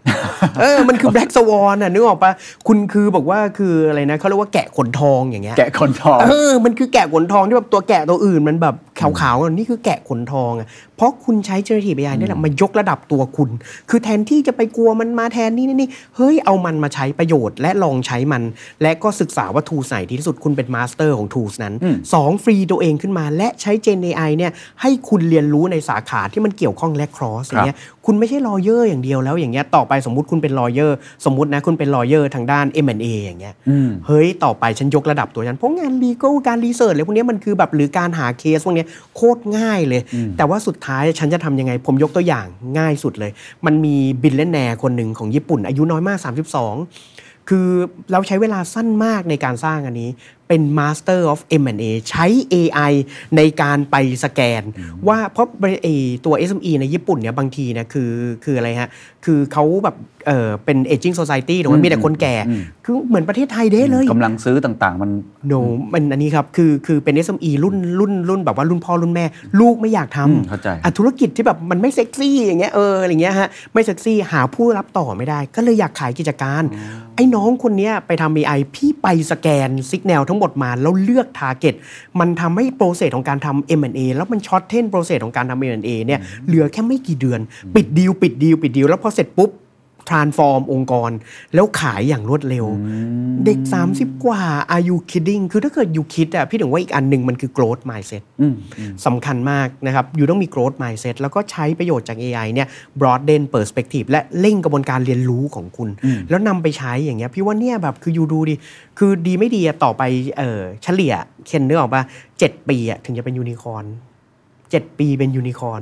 เออ มันคือ black swan อะนึกออกปะคุณคือบอกว่าคืออะไรนะเขาเรียกว่าแกะขนทองอย่างเงี้ย
แกะขนทอง
เออ มันคือแกะขนทองที่แบบตัวแกะตัวอื่นมันแบบขาวๆอะนี่คือแกะขนทองอะ เพราะคุณใช้ generative AI นี่แหละมายกระดับตัวคุณ คือแทนที่จะไปกลัวมันมาแทนนี่นี่นี่เฮ้ยเอามันมาใช้ประโยชน์ และลองใช้มัน และก็ก็ศึกษาว่า tools ไหนดีที่สุดคุณเป็น master ของ tools นั้นสองฟรีตัวเองขึ้นมาและใช้ Gen AI เนี่ยให้คุณเรียนรู้ในสาขาที่มันเกี่ยวข้องและ cross อย่างเงี้ย คุณไม่ใช่ lawyer อย่างเดียวแล้วอย่างเงี้ยต่อไปสมมุติคุณเป็น lawyer สมมตินะคุณเป็น lawyer ทางด้าน M&A อย่างเงี้ยเฮ้ยต่อไปฉันยกระดับตัวฉันเพราะงาน legal การ research อะไรพวกเนี้ยมันคือแบบหรือการหาเคสพวกเนี้ยโคตรง่ายเลย แต่ว่าสุดท้ายฉันจะทำยังไง ผมยกตัวอย่างง่ายสุดเลย มันมี billionaire คนหนึ่งของญี่ปุ่น อายุน้อยมาก 32 คือเราใช้เวลาสั้นมากในการสร้างอันนี้ เป็น Master of M&A ใช้ AI ในการไปสแกน ว่าเพราะไอ้ตัว SME ในญี่ปุ่นเนี่ยบางทีเนี่ยคือคืออะไรฮะ คือเขาแบบเออเป็น aging society ถูกไหมมีแต่คนแก่ คือเหมือนประเทศไทยเด้เลย
กำลังซื้อต่างๆ มัน
โนมันอันนี้ครับ คือคือเป็น SME รุ่นรุ่นรุ่นแบบว่ารุ่นพ่อรุ่นแม่ ลูกไม่อยากท
อืมเข้าใจำ
อะธุรกิจที่แบบมันไม่เซ็กซี่อย่างเงี้ยเอออะไรเงี้ยฮะไม่เซ็กซี่หาผู้รับต่อไม่ได้ ก็เลยอยากขายกิจการ ไอ้น้องคนเนี้ยไปทำ AI พี่ไปสแกน signal ทั้งหมดมาแล้วเลือก target มันทำให้ process ของการทำ M&A แล้วมัน shorten process ของการทำ M&A เนี่ยเหลือแค่ไม่กี่เดือน ปิดดีลปิดดีลปิดดีลแล้วพอเสร็จปุ๊บ transform องค์กร แล้วขายอย่างรวดเร็ว เด็ก 30 กว่า are you kidding คือถ้าเกิด you คิดอะพี่ถึงว่าอีกอันหนึ่งมันคือ growth mindset สำคัญมากนะครับ you ต้องมี growth mindset แล้วก็ใช้ประโยชน์จาก AI เนี่ย broaden perspective และเร่งกระบวนการเรียนรู้ของคุณ แล้วนำไปใช้อย่างเงี้ยพี่ว่าเนี่ยแบบคือ you ดูดิ คือดีไม่ดีอะต่อไปเออเฉลี่ยเคนนึกออกปะเจ็ดปีอะถึงจะเป็นยูนิคอร์นเจ็ดปีเป็นยูนิคอร์น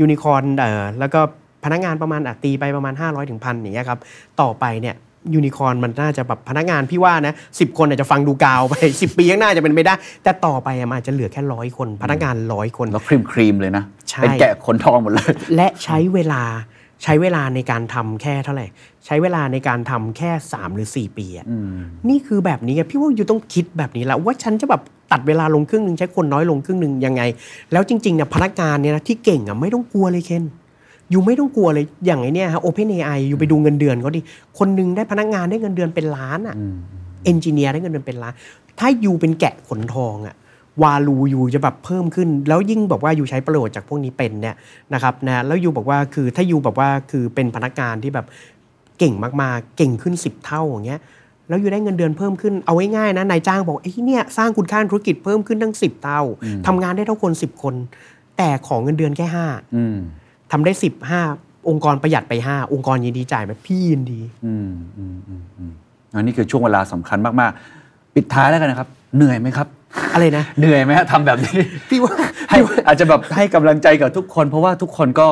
ยูนิคอร์นเอ่อแล้วก็ พนักงานประมาณอะตีไปประมาณ 500ถึงพันอย่างเงี้ยครับต่อไปเนี่ยยูนิคอร์นมันน่าจะแบบพนักงานพี่ว่านะสิบคนอาจจะฟังดูกาวไป 10 ปีข้างหน้าจะเป็นไม่ได้ แต่ต่อไปอะมันอาจจะเหลือแค่ร้อยคน พนักงานร้อยคน
แล้วครีมครีมๆเลยนะ
ใช่
เป็นแกะขนทองหมดเลย
และใช้เวลาใช้เวลาในการทำแค่เท่าไหร่ ใช้เวลาในการทำแค่ 3 หรือ 4 ปีอะนี่คือแบบนี้ไงพี่ว่าอยู่ต้องคิดแบบนี้แล้วว่าฉันจะแบบตัดเวลาลงครึ่งหนึ่งใช้คนน้อยลงครึ่งหนึ่งยังไง แล้วจริงๆเนี่ยพนักงานเนี่ยนะที่เก่งอะไม่ต้องกลัวเลยเคน อยู่ไม่ต้องกลัวเลยอย่างไอเนี่ยฮะ Open AI อยู่ไปดูเงินเดือนเขาดิคนหนึงได้พนักงานได้เงินเดือนเป็นล้านอะเอนจิเนียร์ได้เงินเดือนเป็นล้าน ถ้าอยู่เป็นแกะขนทองอะวาลูอยู่จะแบบเพิ่มขึ้น แล้วยิ่งบอกว่าอยู่ใช้ประโยชน์จากพวกนี้เป็นเนี่ยนะครับนะแล้วอยู่บอกว่าคือถ้าอยู่แบบว่าคือเป็นพนักงานที่แบบเก่งมากๆ เก่งขึ้น 10 เท่าอย่างเงี้ยแล้วอยู่ได้เงินเดือนเพิ่มขึ้นเอาง่ายๆนะนายจ้างบอกไอ้เนี่ยสร้างคุณค่าธุรกิจเพิ่มขึ้นตั้ง10เท่าทำงานได้เท่าคน10คน แต่ของเงินเดือนแค่ห้า
อืม
ทำได้10 5องค์กรประหยัดไป5องค์กรยินดีจ่ายไหมพี่ยินดี
อืมอืมอืมอืมอันนี้คือช่วงเวลาสำคัญมากๆ ปิดท้ายแล้วกันนะครับ เหนื่อยไหมครับ
อะไรนะ
เหนื่อยไหมฮะทำแบบนี้
พี่ว่า
ให้อาจจะแบบให้กำลังใจกับทุกคน เพราะว่าทุกคนก็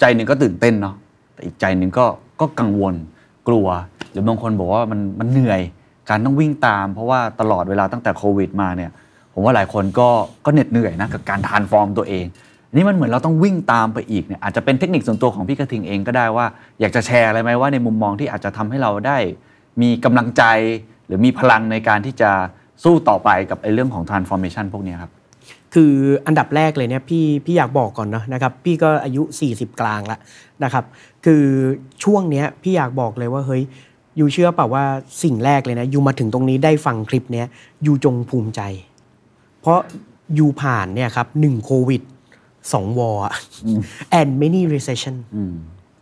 ใจหนึ่งก็ตื่นเต้นเนาะแต่อีกใจหนึ่งก็ก็กังวลกลัว หรือบางคนบอกว่ามันมันเหนื่อยการต้องวิ่งตาม เพราะว่าตลอดเวลาตั้งแต่โควิดมาเนี่ย ผมว่าหลายคนก็ก็เหน็ดเหนื่อยนะกับการทานฟอร์มตัวเองอั นนี่มันเหมือนเราต้องวิ่งตามไปอีกเนี่ยอาจจะเป็นเทคนิคส่วนตัวของพี่กระทิงเองก็ได้ว่า อยากจะแชร์อะไรไหมว่าในมุมมองที่อาจจะทำให้เราได้ มีกำลังใจหรือมีพลังในการที่จะสู้ต่อไปกับไอ้เรื่องของ transformation พวกนี้ครับ
คืออันดับแรกเลยเนี่ยพี่พี่อยากบอกก่อนเนาะนะครับพี่ก็อายุ 40 กลางล้วนะครับ คือช่วงเนี้ยพี่อยากบอกเลยว่าเฮ้ยยูเชื่อเปล่าว่าสิ่งแรกเลยนะยูมาถึงตรงนี้ได้ฟังคลิปเนี้ยยูจงภูมิใจ เพราะยูผ่านเนี่ยครับหนึ่งโควิด สองวอร์ and many recession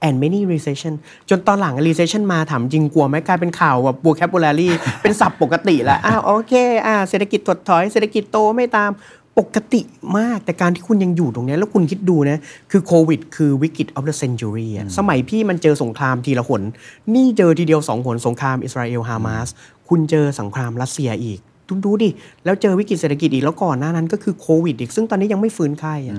and many recession จนตอนหลัง recession มาถามจริงกลัวไหมกลายเป็นข่าวแบบ vocabulary เป็นศัพท์ปกติแล้วอ้าวโอเคอ่าเศรษฐกิจถดถอยเศรษฐกิจโตไม่ตามปกติมากแต่การที่คุณยังอยู่ตรงเนี้ยแล้วคุณคิดดูนะ คือโควิด คือวิกฤต of the century อะสมัยพี่มันเจอสงครามทีละหน นี่เจอทีเดียวสองหนสงครามอิสราเอลฮามาสคุณเจอสงครามรัสเซียอีกดูดูดิแล้วเจอวิกฤตเศรษฐกิจอีกแล้วก่อนหน้านั้นก็คือโควิดอีกซึ่งตอนนี้ยังไม่ฟื้นไข้อะ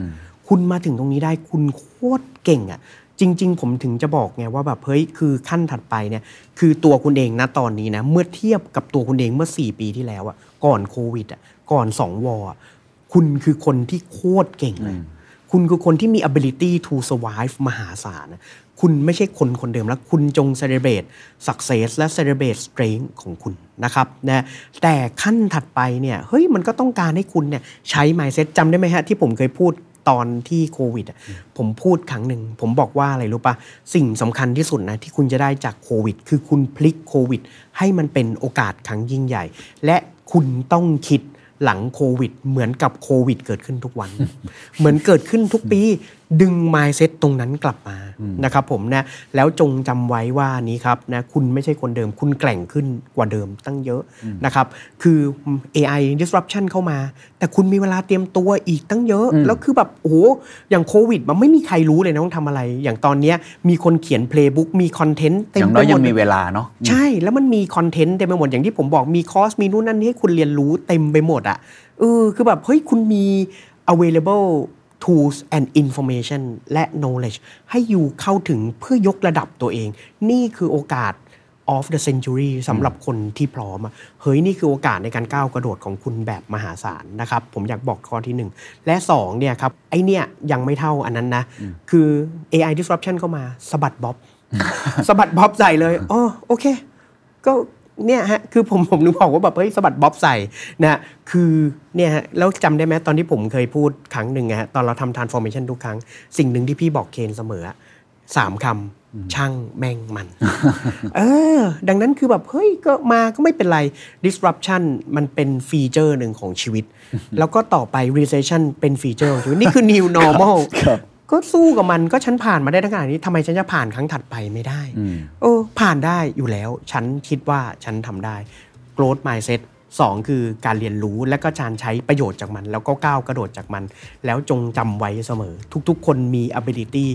คุณมาถึงตรงนี้ได้คุณโคตรเก่งอะ่ะจริง ๆ ผมถึงจะบอกไงว่าแบบเฮ้ยคือขั้นถัดไปเนี่ยคือตัวคุณเองนะตอนนี้นะเมื่อเทียบกับตัวคุณเองเมื่อ 4 ปีที่แล้วอะ่ะก่อนโควิดอะ่ะก่อน2วอร์อะคุณคือคนที่โคตรเก่งเลยคุณคือคนที่มี ability to survive มหาศาลนะคุณไม่ใช่คนคนเดิมแล้วคุณจง celebrate success และ celebrate strength ของคุณนะครับนะแต่ขั้นถัดไปเนี่ยเฮ้ยมันก็ต้องการให้คุณเนี่ยใช้ mindset จำได้ไหมฮะที่ผมเคยพูด ตอนที่โควิดอะผมพูดครั้งหนึ่ง ผมบอกว่าอะไรรู้ปะสิ่งสำคัญที่สุดนะที่คุณจะได้จากโควิด คือคุณพลิกโควิด ให้มันเป็นโอกาสครั้งยิ่งใหญ่ และคุณต้องคิดหลังโควิด เหมือนกับโควิด เกิดขึ้นทุกวัน เหมือนเกิดขึ้นทุกปี ดึง mindset ตรงนั้นกลับมานะครับผมนะแล้วจงจำไว้ว่านี้ครับนะคุณไม่ใช่คนเดิม คุณแกร่งขึ้นกว่าเดิมตั้งเยอะนะครับคือ AI disruption เข้ามา แต่คุณมีเวลาเตรียมตัวอีกตั้งเยอะ แล้วคือแบบโอ้โหอย่างโควิด มันไม่มีใครรู้เลยนะต้องทำอะไร อย่างตอนเนี้ยมีคนเขียน playbook มีคอนเทนต์เต็
อ
ม
ย่าง
ไป
น้อย
หม
ยั
ด
งมี
เลย
เวลาเนาะ
ใช่แล้วมันมีคอนเทนต์เต็มไปหมดอย่างที่ผมบอกมีคอร์สมีนู่นนั่นให้คุณเรียนรู้เต็มไปหมดอะ่ะเออคือแบบเฮ้ยคุณมี available tools and information และ knowledge ให้อยู่เข้าถึงเพื่อยกระดับตัวเอง นี่คือโอกาส of the century สำหรับคนที่พร้อมอะเฮ้ยนี่คือโอกาสในการก้าวกระโดดของคุณแบบมหาศาลนะครับ ผมอยากบอกข้อที่หนึ่งและสองเนี่ยครับ ไอเนี่ยยังไม่เท่าอันนั้นนะ คือ AI disruption เข้ามาสะบัดบ๊อบสะบัดบ๊อบใส่เลยอ๋อโอเค ก็ เนี่ยฮะคือผมผมนึกบอกว่าแบบเฮ้ยสะบัดบ๊อบใส่นะคือเนี่ยฮะแล้วจำได้ไหมตอนที่ผมเคยพูดครั้งหนึ่งอะฮะตอนเราทำ transformation ทุกครั้ง สิ่งหนึ่งที่พี่บอกเคนเสมอสามคำช่างแม่งมัน เออ ดังนั้นคือแบบเฮ้ยก็มาก็ไม่เป็นไร disruption มันเป็นฟีเจอร์หนึ่งของชีวิต แล้วก็ต่อไป recession เป็นฟีเจอร์ของชีวิตนี่คือ new normal ก็สู้กับมันก็ฉันผ่านมาได้ทั้งขนาดนี้ทำไมฉันจะผ่านครั้งถัดไปไม่ได้เออผ่านได้อยู่แล้ว ฉันคิดว่าฉันทำได้ growth mindset สองคือการเรียนรู้และก็การใช้ประโยชน์จากมัน แล้วก็ก้าวกระโดดจากมัน แล้วจงจำไว้เสมอ ทุกๆ คนมี ability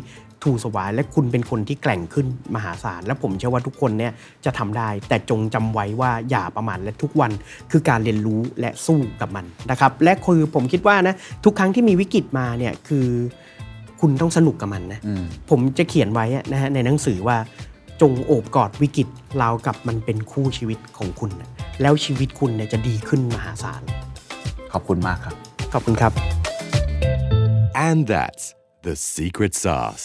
to survive และคุณเป็นคนที่แกร่งขึ้นมหาศาล และผมเชื่อว่าทุกคนเนี่ยจะทำได้ แต่จงจำไว้ว่าอย่าประมาทและทุกวันคือการเรียนรู้และสู้กับมันนะครับ และคือผมคิดว่านะทุกครั้งที่มีวิกฤตมาเนี่ยคือ คุณต้องสนุกกับมันนะ ผมจะเขียนไว้อะนะฮะในหนังสือว่าจงโอบกอดวิกฤตราวกับมันเป็นคู่ชีวิตของคุณนะแล้วชีวิตคุณเนี่ยจะดีขึ้นมหาศาล
ขอบคุณมากครับ
ขอบคุณครับ
And that's the secret sauce.